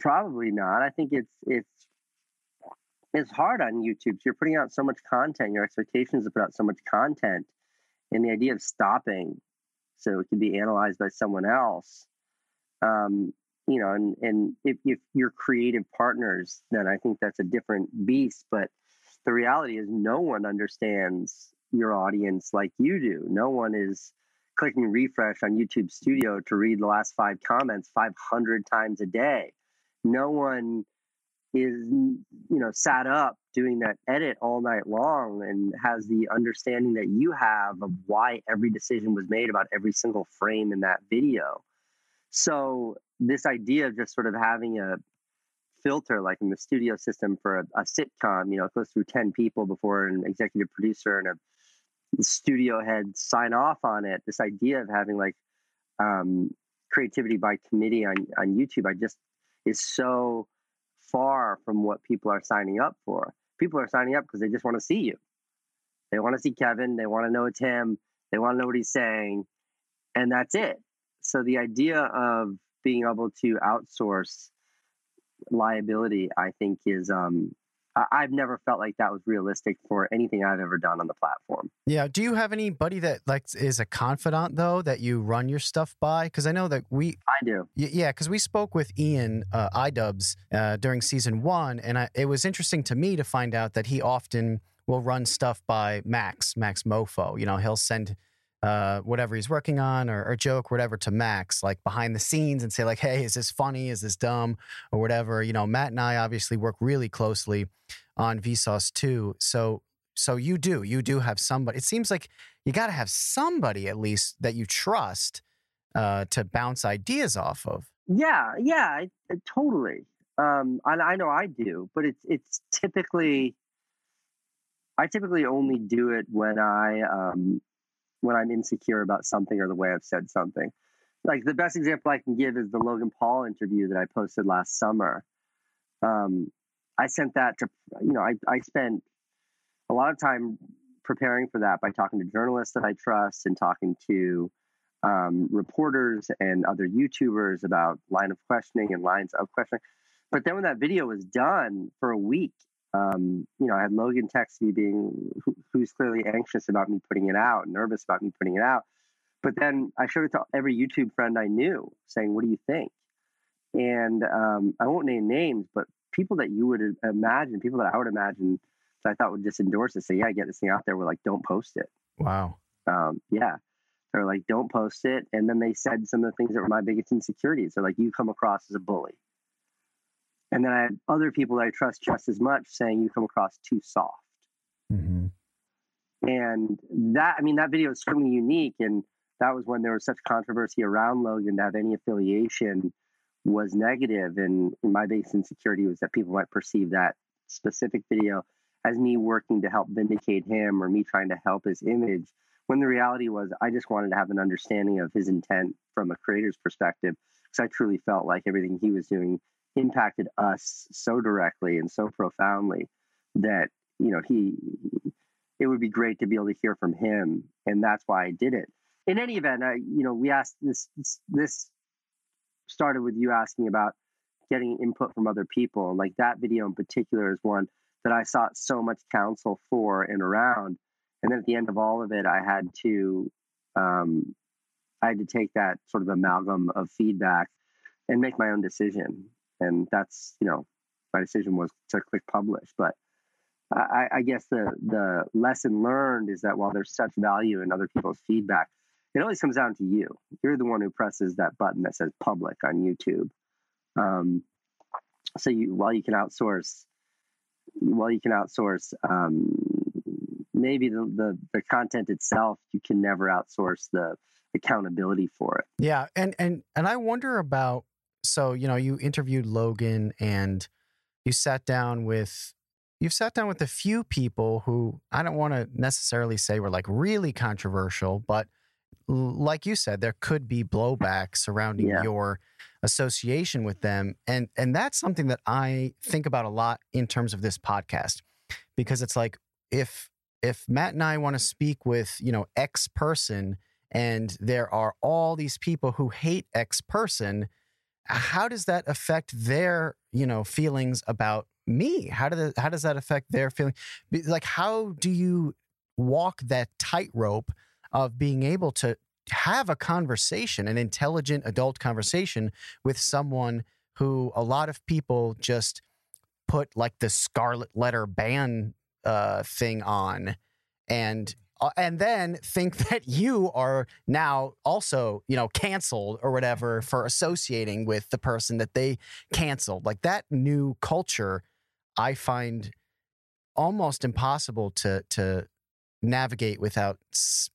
probably not. I think it's it's it's hard on YouTube. You're putting out so much content. Your expectations to put out so much content, and the idea of stopping so it can be analyzed by someone else um, you know, and and if, if you're creative partners, then I think that's a different beast. But the reality is, no one understands your audience like you do. No one is clicking refresh on YouTube Studio to read the last five comments 500 times a day. No one is, you know, sat up doing that edit all night long and has the understanding that you have of why every decision was made about every single frame in that video. So this idea of just sort of having a filter like in the studio system for a, a, sitcom you know it goes through 10 people before an executive producer and a studio head sign off on it this idea of having like um, creativity by committee on, on youtube i just is so far from what people are signing up for. People are signing up because they just want to see you. They want to see kevin they want to know it's him they want to know what he's saying and that's it. So the idea of being able to outsource liability, I think, is um, I've never felt like that was realistic for anything I've ever done on the platform. Yeah. Do you have anybody that like is a confidant though that you run your stuff by? Because I know that we. I do. yeah, because we spoke with Ian uh, iDubbbz uh, during season one, and I, it was interesting to me to find out that he often will run stuff by Max, Maxmoefoe. You know, he'll send uh, whatever he's working on or, or joke, whatever, to Max, like behind the scenes and say, like, hey, is this funny? Is this dumb? Or whatever. You know, Matt and I obviously work really closely on Vsauce too. So so you do. You do have somebody. It seems like you gotta have somebody at least that you trust uh, to bounce ideas off of. Yeah, yeah, I, I, totally. Um, I know I do, but it's it's typically I typically only do it when I um, when I'm insecure about something or the way I've said something. Like the best example I can give is the Logan Paul interview that I posted last summer. Um, I sent that to, you know, I, I spent a lot of time preparing for that by talking to journalists that I trust and talking to um, reporters and other YouTubers about line of questioning and lines of questioning. But then when that video was done for a week, um, you know, I had Logan text me being who, who's clearly anxious about me putting it out, nervous about me putting it out. But then I showed it to every YouTube friend I knew, saying, "What do you think?" And um, I won't name names, but people that you would imagine, people that I would imagine that I thought would just endorse it, say, "Yeah, get this thing out there." Were like, "Don't post it." Wow. Um, yeah, they're like, "Don't post it." And then they said some of the things that were my biggest insecurities. They're like, "You come across as a bully." And then I had other people that I trust just as much saying you come across too soft. Mm-hmm. And that, I mean, that video is certainly unique. And that was when there was such controversy around Logan to have any affiliation was negative. And my biggest insecurity was that people might perceive that specific video as me working to help vindicate him or me trying to help his image. When the reality was, I just wanted to have an understanding of his intent from a creator's perspective because I truly felt like everything he was doing impacted us so directly and so profoundly that you know he it would be great to be able to hear from him and that's why i did it. In any event I, you know we asked this this started with you asking about getting input from other people and like that video in particular is one that i sought so much counsel for and around and then at the end of all of it i had to um, i had to take that sort of amalgam of feedback and make my own decision and that's you know my decision was to click publish. But I, I, guess the the lesson learned is that while there's such value in other people's feedback it always comes down to you. You're the one who presses that button that says public on youtube. Um, so you while you can outsource while you can outsource um, maybe the, the the content itself you can never outsource the accountability for it. Yeah, and and and I wonder about so you know you interviewed Logan and you sat down with you've sat down with a few people who I don't want to necessarily say were like really controversial, but l- like you said, there could be blowback surrounding Yeah. your association with them, and and that's something that I think about a lot in terms of this podcast because it's like if if Matt and I want to speak with you know X person and there are all these people who hate X person, how does that affect their, you know, feelings about me? How do the, how does that affect their feeling? Like, how do you walk that tightrope of being able to have a conversation, an intelligent adult conversation with someone who a lot of people just put like the scarlet letter ban uh, thing on and uh, and then think that you are now also you know canceled or whatever for associating with the person that they canceled. Like that new culture i find almost impossible to to navigate without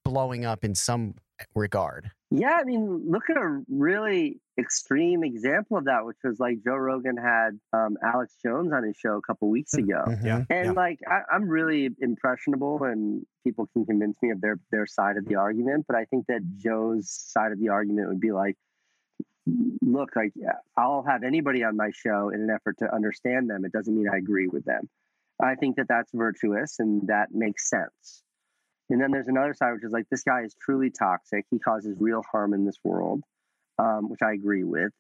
blowing up in some regard Yeah, I mean, look at a really extreme example of that, which was like Joe Rogan had um, Alex Jones on his show a couple weeks ago, Mhm. Yeah. and yeah. like I, I'm really impressionable, and people can convince me of their their side of the argument. But I think that Joe's side of the argument would be like, look, like I'll have anybody on my show in an effort to understand them. It doesn't mean I agree with them. I think that that's virtuous and that makes sense. And then there's another side, which is like this guy is truly toxic. He causes real harm in this world, um, which I agree with.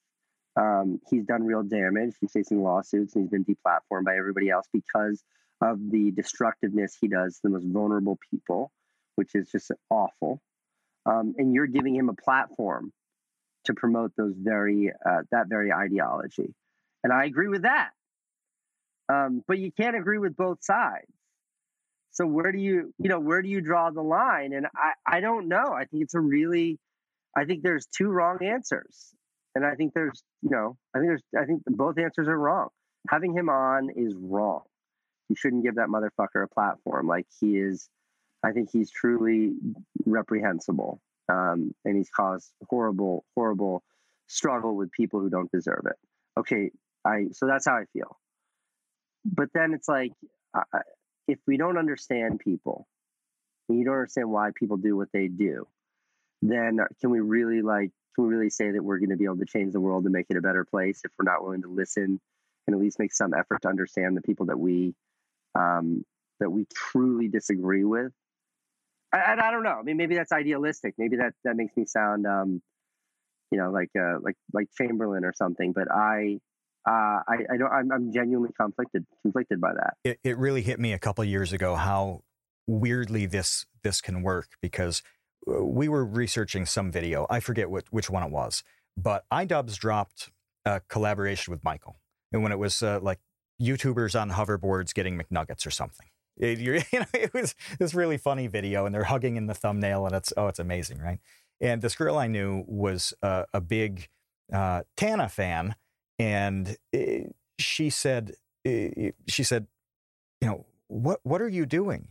Um, he's done real damage. He's facing lawsuits and he's been deplatformed by everybody else because of the destructiveness he does to the most vulnerable people, which is just awful. Um, and you're giving him a platform to promote those very uh, that very ideology, and I agree with that. Um, but you can't agree with both sides. So where do you, you know, where do you draw the line? And I, I don't know. I think it's a really, I think there's two wrong answers, and I think there's, you know, I think there's, I think both answers are wrong. Having him on is wrong. You shouldn't give that motherfucker a platform. Like he is, I think he's truly reprehensible, um, and he's caused horrible, horrible struggle with people who don't deserve it. Okay, I so that's how I feel. But then it's like, I, if we don't understand people, and you don't understand why people do what they do, then can we really like can we really say that we're going to be able to change the world and make it a better place if we're not willing to listen and at least make some effort to understand the people that we um, that we truly disagree with? I, I, don't know. I mean, maybe that's idealistic. Maybe that that makes me sound, um, you know, like uh, like like Chamberlain or something. But I, uh, I, I don't. I'm, I'm genuinely conflicted conflicted by that. it, it really hit me a couple years ago how weirdly this this can work because uh, we were researching some video. I forget what, which one it was, but iDubbbz dropped a collaboration with Michael, and when it was uh, like YouTubers on hoverboards getting McNuggets or something. It, you know, it was this really funny video, and they're hugging in the thumbnail, and it's oh, it's amazing, right? And this girl I knew was uh, a big uh, Tana fan, and uh, she said, uh, she said, you know, what what are you doing?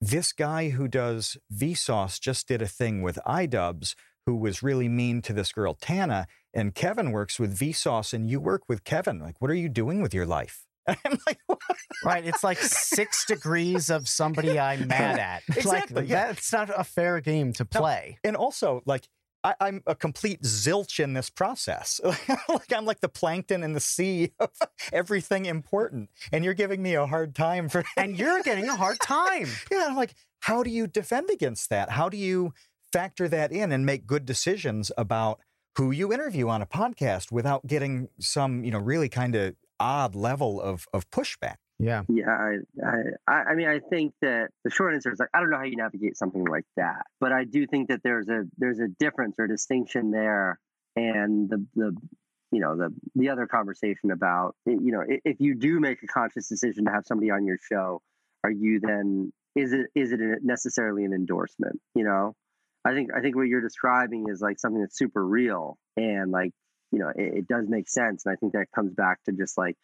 This guy who does Vsauce just did a thing with iDubbbz who was really mean to this girl Tana, and Kevin works with Vsauce, and you work with Kevin. Like, what are you doing with your life? I'm like, what? right it's like six degrees of somebody i'm mad at Exactly, like yeah. that's not a fair game to play and also like. I, I'm a complete zilch in this process. like I'm like the plankton in the sea of everything important, and you're giving me a hard time for. and you're getting a hard time Yeah, I'm like, how do you defend against that? How do you factor that in and make good decisions about who you interview on a podcast without getting some, you know, really kind of odd level of of pushback? Yeah Yeah, I, I, I mean, I think that the short answer is like I don't know how you navigate something like that, but I do think that there's a there's a difference or distinction there, and the the you know the the other conversation about you know if you do make a conscious decision to have somebody on your show, are you then is it is it necessarily an endorsement? You know, I think I think what you're describing is like something that's super real and like you know, it, it does make sense. And I think that comes back to just like,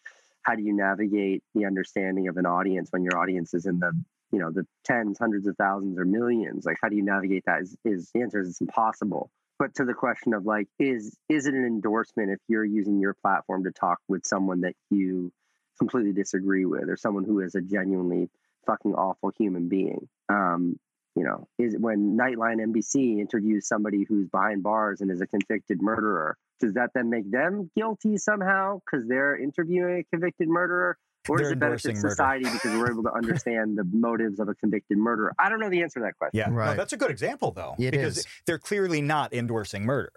how do you navigate the understanding of an audience when your audience is in the you know the tens hundreds of thousands or millions? Like how do you navigate that? Is, is the answer is it's impossible. But to the question of like is is it an endorsement if you're using your platform to talk with someone that you completely disagree with or someone who is a genuinely fucking awful human being? Um you know is when nightline nbc interviews somebody who's behind bars and is a convicted murderer does that then make them guilty somehow because they're interviewing a convicted murderer? Or does it benefit society murder. because we're able to understand the motives of a convicted murderer? I don't know the answer to that question. Yeah, right. that's a good example though, it because is. they're clearly not endorsing murder,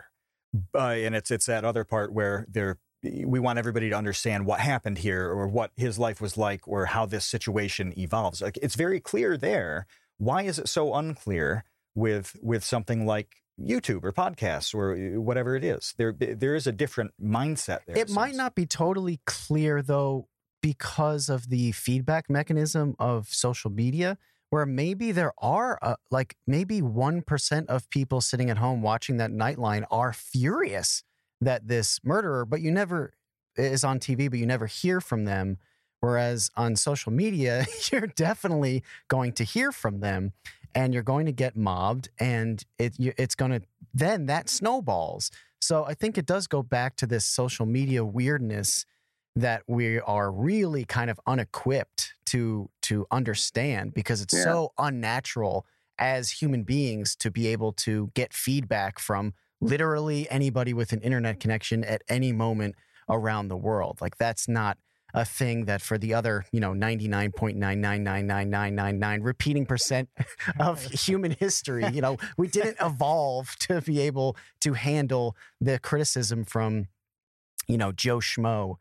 uh, and it's it's that other part where they're we want everybody to understand what happened here or what his life was like or how this situation evolves. Like it's very clear there. Why is it so unclear with with something like YouTube or podcasts or uh, whatever it is. There, there is a different mindset there. It might not be totally clear though, because of the feedback mechanism of social media, where maybe there are uh, like maybe 1% of people sitting at home watching that Nightline are furious that this murderer, but you never is on TV, but you never hear from them. Whereas on social media, you're definitely going to hear from them and you're going to get mobbed and it, it's going to then that snowballs so i think it does go back to this social media weirdness that we are really kind of unequipped to to understand because it's yeah. so unnatural as human beings to be able to get feedback from literally anybody with an internet connection at any moment around the world like that's not a thing that for the other, you know, 99.9999999 repeating percent of human history, you know, we didn't evolve to be able to handle the criticism from, you know, Joe Schmo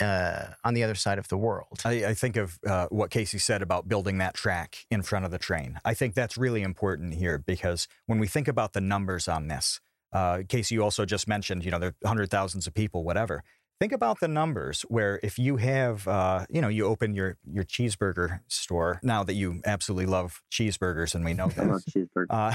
uh, on the other side of the world. I, I think of uh, what Casey said about building that track in front of the train. I think that's really important here because when we think about the numbers on this, uh, Casey, you also just mentioned, you know, there are hundred thousands of people, whatever. Think about the numbers where if you have, uh, you know, you open your, your cheeseburger store now that you absolutely love cheeseburgers and we know that. I love cheeseburgers.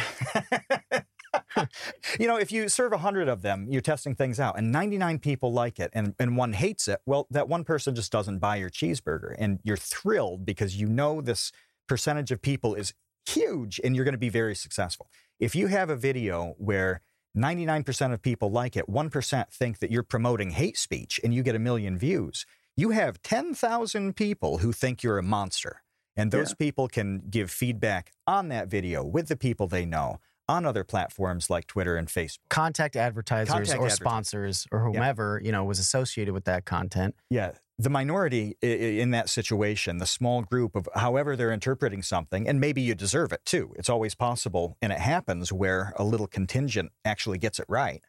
Uh, you know, if you serve 100 of them, you're testing things out, and 99 people like it and, and one hates it, well, that one person just doesn't buy your cheeseburger. And you're thrilled because you know this percentage of people is huge and you're going to be very successful. If you have a video where 99% of people like it. 1% think that you're promoting hate speech and you get a million views. You have 10,000 people who think you're a monster. And those yeah. people can give feedback on that video with the people they know on other platforms like Twitter and Facebook. Contact advertisers Contact or advertisers. sponsors or whomever, yeah. you know, was associated with that content. Yeah the minority in that situation, the small group of however they're interpreting something, and maybe you deserve it too. It's always possible, and it happens where a little contingent actually gets it right.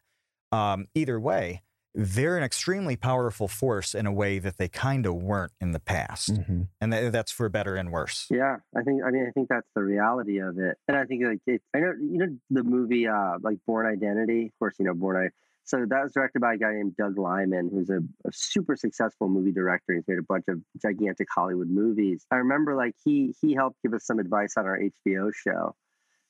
Um, either way, they're an extremely powerful force in a way that they kind of weren't in the past, mm-hmm. and th- that's for better and worse. Yeah, I think. I mean, I think that's the reality of it, and I think like it, I know you know the movie uh, like Bourne Identity. Of course, you know Bourne I so that was directed by a guy named Doug Liman, who's a, a, super successful movie director. He's made a bunch of gigantic Hollywood movies. I remember like he he helped give us some advice on our HBO show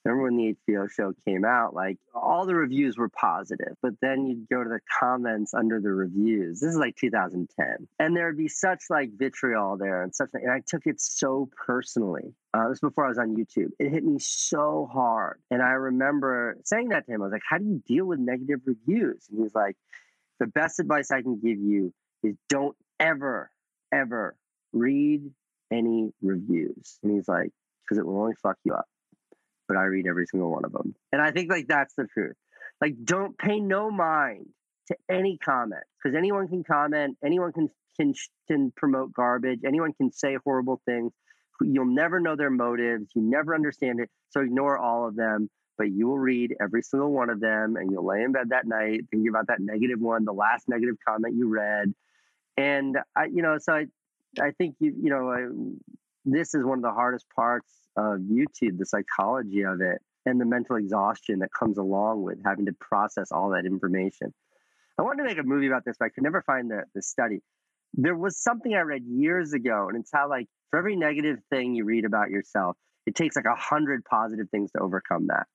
remember when the HBO show came out, like all the reviews were positive, but then you'd go to the comments under the reviews. This is like 2010. And there'd be such like vitriol there and such, and I took it so personally. Uh, this was before I was on YouTube. It hit me so hard. And I remember saying that to him. I was like, how do you deal with negative reviews? And he's like, the best advice I can give you is don't ever, ever read any reviews. And he's like, because it will only fuck you up but I read every single one of them. And I think like that's the truth. Like don't pay no mind to any comment because anyone can comment, anyone can can can promote garbage, anyone can say horrible things. You'll never know their motives, you never understand it, so ignore all of them. But you will read every single one of them, and you'll lay in bed that night thinking about that negative one, the last negative comment you read, and I, you know, so I, I think you, you know, I, this is one of the hardest parts of YouTube, the psychology of it, and the mental exhaustion that comes along with having to process all that information. I wanted to make a movie about this, but I could never find the, the study. There was something I read years ago, and it's how, like, for every negative thing you read about yourself, it takes like a hundred positive things to overcome that.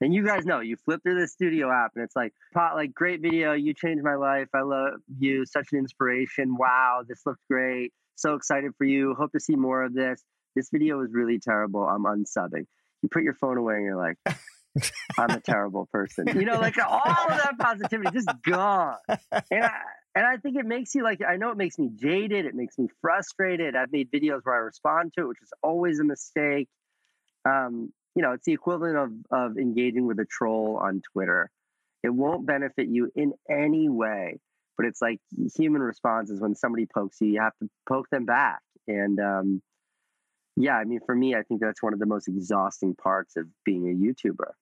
And you guys know, you flip through the studio app and it's like, pot, like great video. You changed my life. I love you. Such an inspiration. Wow, this looked great. So excited for you. Hope to see more of this. This video was really terrible. I'm unsubbing. You put your phone away and you're like, I'm a terrible person. You know, like all of that positivity just gone. And I and I think it makes you like I know it makes me jaded, it makes me frustrated. I've made videos where I respond to it, which is always a mistake. Um, you know, it's the equivalent of of engaging with a troll on Twitter. It won't benefit you in any way, but it's like human responses when somebody pokes you, you have to poke them back. And um, yeah, I mean, for me, I think that's one of the most exhausting parts of being a YouTuber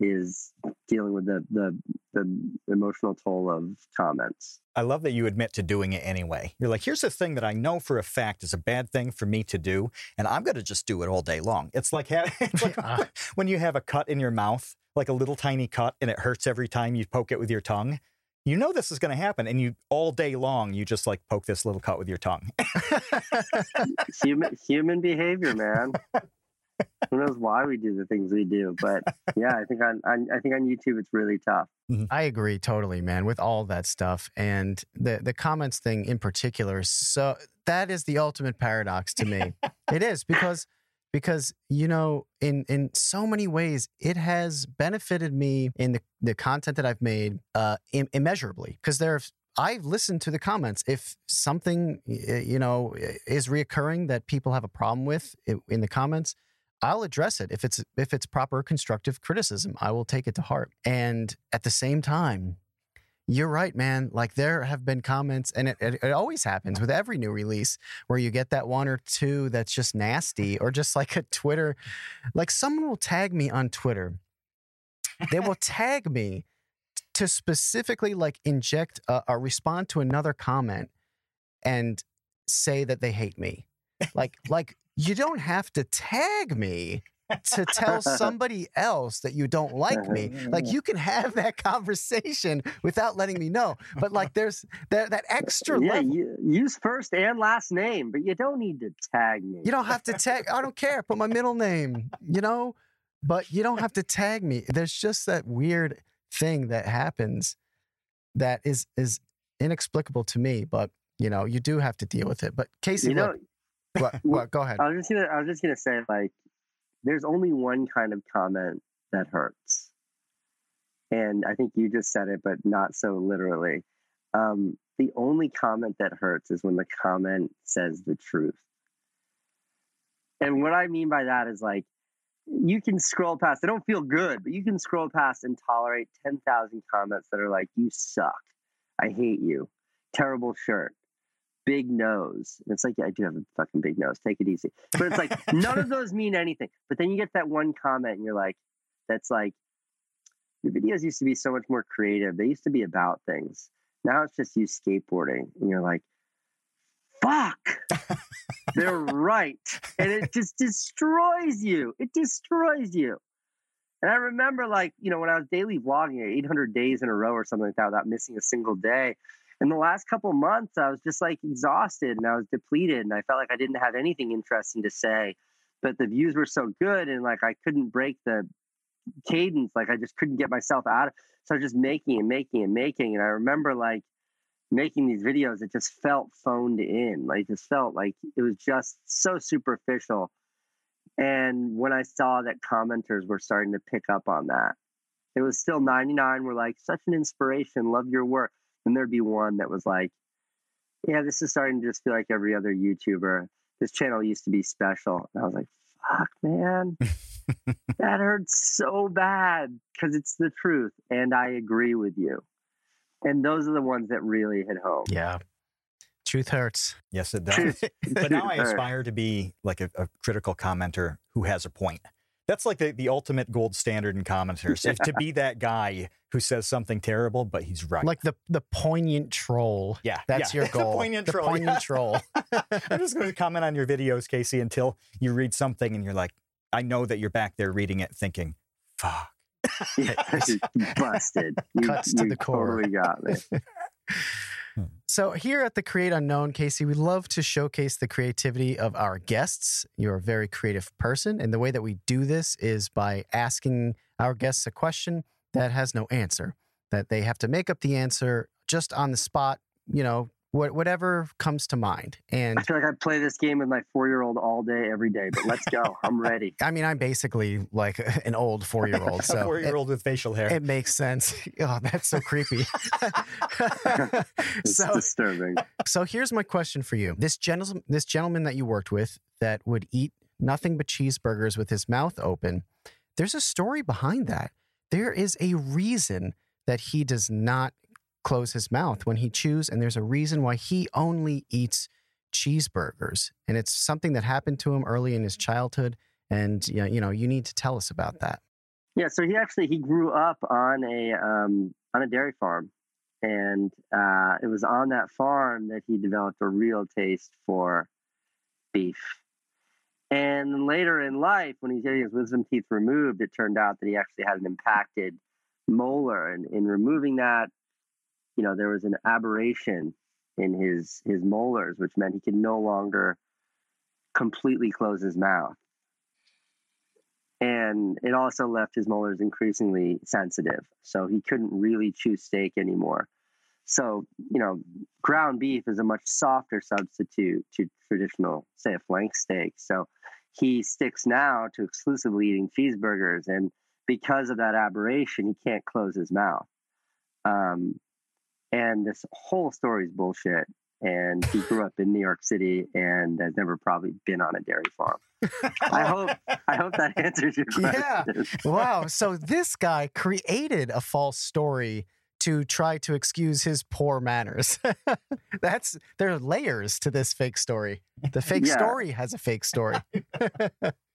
is dealing with the, the the emotional toll of comments. I love that you admit to doing it anyway. You're like, here's a thing that I know for a fact is a bad thing for me to do, and I'm going to just do it all day long. It's like, it's like when you have a cut in your mouth, like a little tiny cut, and it hurts every time you poke it with your tongue. You know this is going to happen, and you all day long you just like poke this little cut with your tongue. human human behavior, man. who knows why we do the things we do but yeah i think on, on, i think on youtube it's really tough mm-hmm. i agree totally man with all that stuff and the the comments thing in particular so that is the ultimate paradox to me it is because because you know in in so many ways it has benefited me in the the content that i've made uh Im- immeasurably because there I've listened to the comments. If something you know is reoccurring that people have a problem with in the comments, I'll address it if it's if it's proper constructive criticism. I will take it to heart. And at the same time, you're right, man. Like there have been comments, and it, it, it, always happens with every new release where you get that one or two that's just nasty, or just like a Twitter. Like someone will tag me on Twitter. They will tag me to specifically like inject a, a respond to another comment and say that they hate me. Like, like you don't have to tag me to tell somebody else that you don't like me. Like you can have that conversation without letting me know. But like there's that that extra yeah, level. You, use first and last name, but you don't need to tag me. You don't have to tag. I don't care. Put my middle name. You know, but you don't have to tag me. There's just that weird thing that happens that is is inexplicable to me. But you know, you do have to deal with it. But Casey, you know, look, what, what? Go ahead. I was just gonna. I was just gonna say, like, there's only one kind of comment that hurts, and I think you just said it, but not so literally. Um, the only comment that hurts is when the comment says the truth. And what I mean by that is like, you can scroll past. They don't feel good, but you can scroll past and tolerate ten thousand comments that are like, "You suck," "I hate you," "Terrible shirt," big nose. And it's like, yeah, I do have a fucking big nose. Take it easy. But it's like none of those mean anything. But then you get that one comment and you're like, that's like, your videos used to be so much more creative. They used to be about things. Now it's just you skateboarding. And you're like, fuck. They're right. And it just destroys you. It destroys you. And I remember, like, you know, when I was daily vlogging 800 days in a row or something like that without missing a single day, in the last couple months, I was just like exhausted and I was depleted and I felt like I didn't have anything interesting to say. But the views were so good and like I couldn't break the cadence, like I just couldn't get myself out of so I was just making and making and making. And I remember like making these videos, it just felt phoned in. Like it just felt like it was just so superficial. And when I saw that commenters were starting to pick up on that, it was still 99 were like, such an inspiration, love your work. And there'd be one that was like, yeah, this is starting to just feel like every other YouTuber. This channel used to be special. And I was like, fuck, man. that hurts so bad because it's the truth. And I agree with you. And those are the ones that really hit home. Yeah. Truth hurts. Yes, it does. but now I aspire to be like a, a critical commenter who has a point. That's like the, the ultimate gold standard in commenters. Yeah. To be that guy who says something terrible, but he's right. Like the the poignant troll. Yeah. That's yeah. your goal. the poignant the troll. Poignant yeah. troll. I'm just going to comment on your videos, Casey, until you read something and you're like, I know that you're back there reading it thinking, fuck. Yeah, Busted. You, Cuts to you the core. Totally got me. Hmm. So, here at the Create Unknown, Casey, we love to showcase the creativity of our guests. You're a very creative person. And the way that we do this is by asking our guests a question that has no answer, that they have to make up the answer just on the spot, you know, wh- whatever comes to mind. And I feel like I play this game with my four year old all day, every day, but let's go. I'm ready. I mean, I'm basically like an old four year old. So four year old with facial hair. It makes sense. Oh, that's so creepy. It's so, disturbing. so here's my question for you. This gentleman, this gentleman that you worked with that would eat nothing but cheeseburgers with his mouth open, there's a story behind that. There is a reason that he does not close his mouth when he chews, and there's a reason why he only eats cheeseburgers. And it's something that happened to him early in his childhood. And you know, you need to tell us about that. Yeah, so he actually he grew up on a um, on a dairy farm, and uh, it was on that farm that he developed a real taste for beef. And later in life, when he's getting his wisdom teeth removed, it turned out that he actually had an impacted molar, and in removing that, you know, there was an aberration in his his molars, which meant he could no longer completely close his mouth. And it also left his molars increasingly sensitive so he couldn't really chew steak anymore. So you know ground beef is a much softer substitute to traditional say a flank steak. So he sticks now to exclusively eating cheeseburgers and because of that aberration he can't close his mouth. Um, and this whole story is bullshit and he grew up in new york city and has never probably been on a dairy farm I hope I hope that answers your question. Yeah. Wow. So this guy created a false story to try to excuse his poor manners. That's there are layers to this fake story. The fake Yeah. story has a fake story.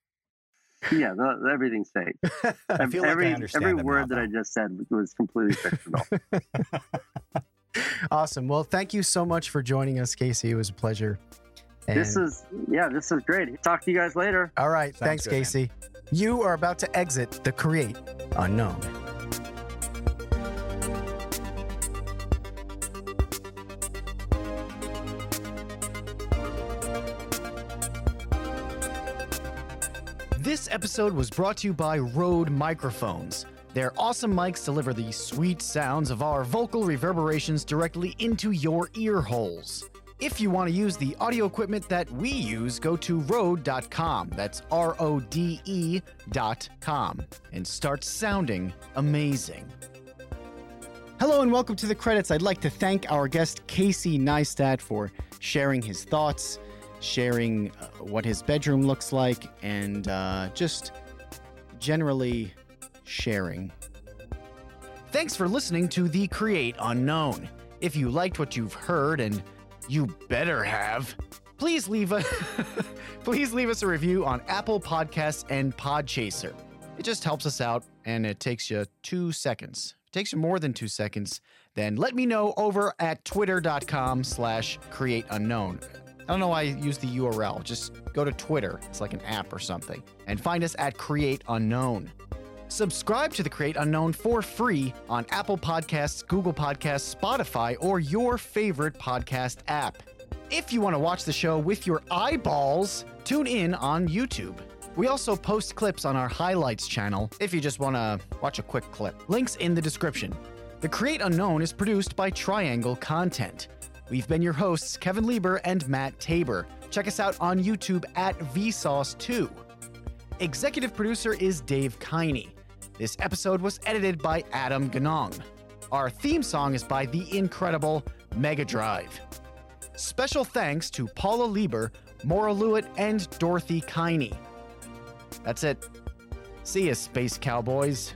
Yeah, the, everything's fake. I feel like every I understand every word now, that I just said was completely fictional. awesome. Well, thank you so much for joining us, Casey. It was a pleasure. And, this is yeah, this is great. Talk to you guys later. all right. Sounds Thanks, good, man. Casey. You are about to exit the create unknown. This episode was brought to you by Rode Microphones. Their awesome mics deliver the sweet sounds of our vocal reverberations directly into your ear holes. If you want to use the audio equipment that we use, go to Rode.com. That's R O D E dot com. And start sounding amazing. Hello and welcome to the credits. I'd like to thank our guest Casey Neistat for sharing his thoughts, sharing uh, what his bedroom looks like, and uh, just generally sharing. Thanks for listening to The Create Unknown. If you liked what you've heard, and you better have, please leave a please leave us a review on Apple Podcasts and Podchaser. It just helps us out, and it takes you two seconds. It takes you more than two seconds. Then let me know over at twitter.com slash create unknown. I don't know why I use the URL. Just go to Twitter. It's like an app or something. And find us at Create Unknown. Subscribe to the Create Unknown for free on Apple Podcasts, Google Podcasts, Spotify, or your favorite podcast app. If you want to watch the show with your eyeballs, tune in on YouTube. We also post clips on our highlights channel if you just want to watch a quick clip. Links in the description. The Create Unknown is produced by Triangle Content. We've been your hosts, Kevin Lieber and Matt Tabor. Check us out on YouTube at Vsauce2. Executive producer is Dave Kiney. This episode was edited by Adam Ganong. Our theme song is by the incredible Mega Drive. Special thanks to Paula Lieber, Maura Lewitt, and Dorothy Kiney. That's it. See ya, Space Cowboys.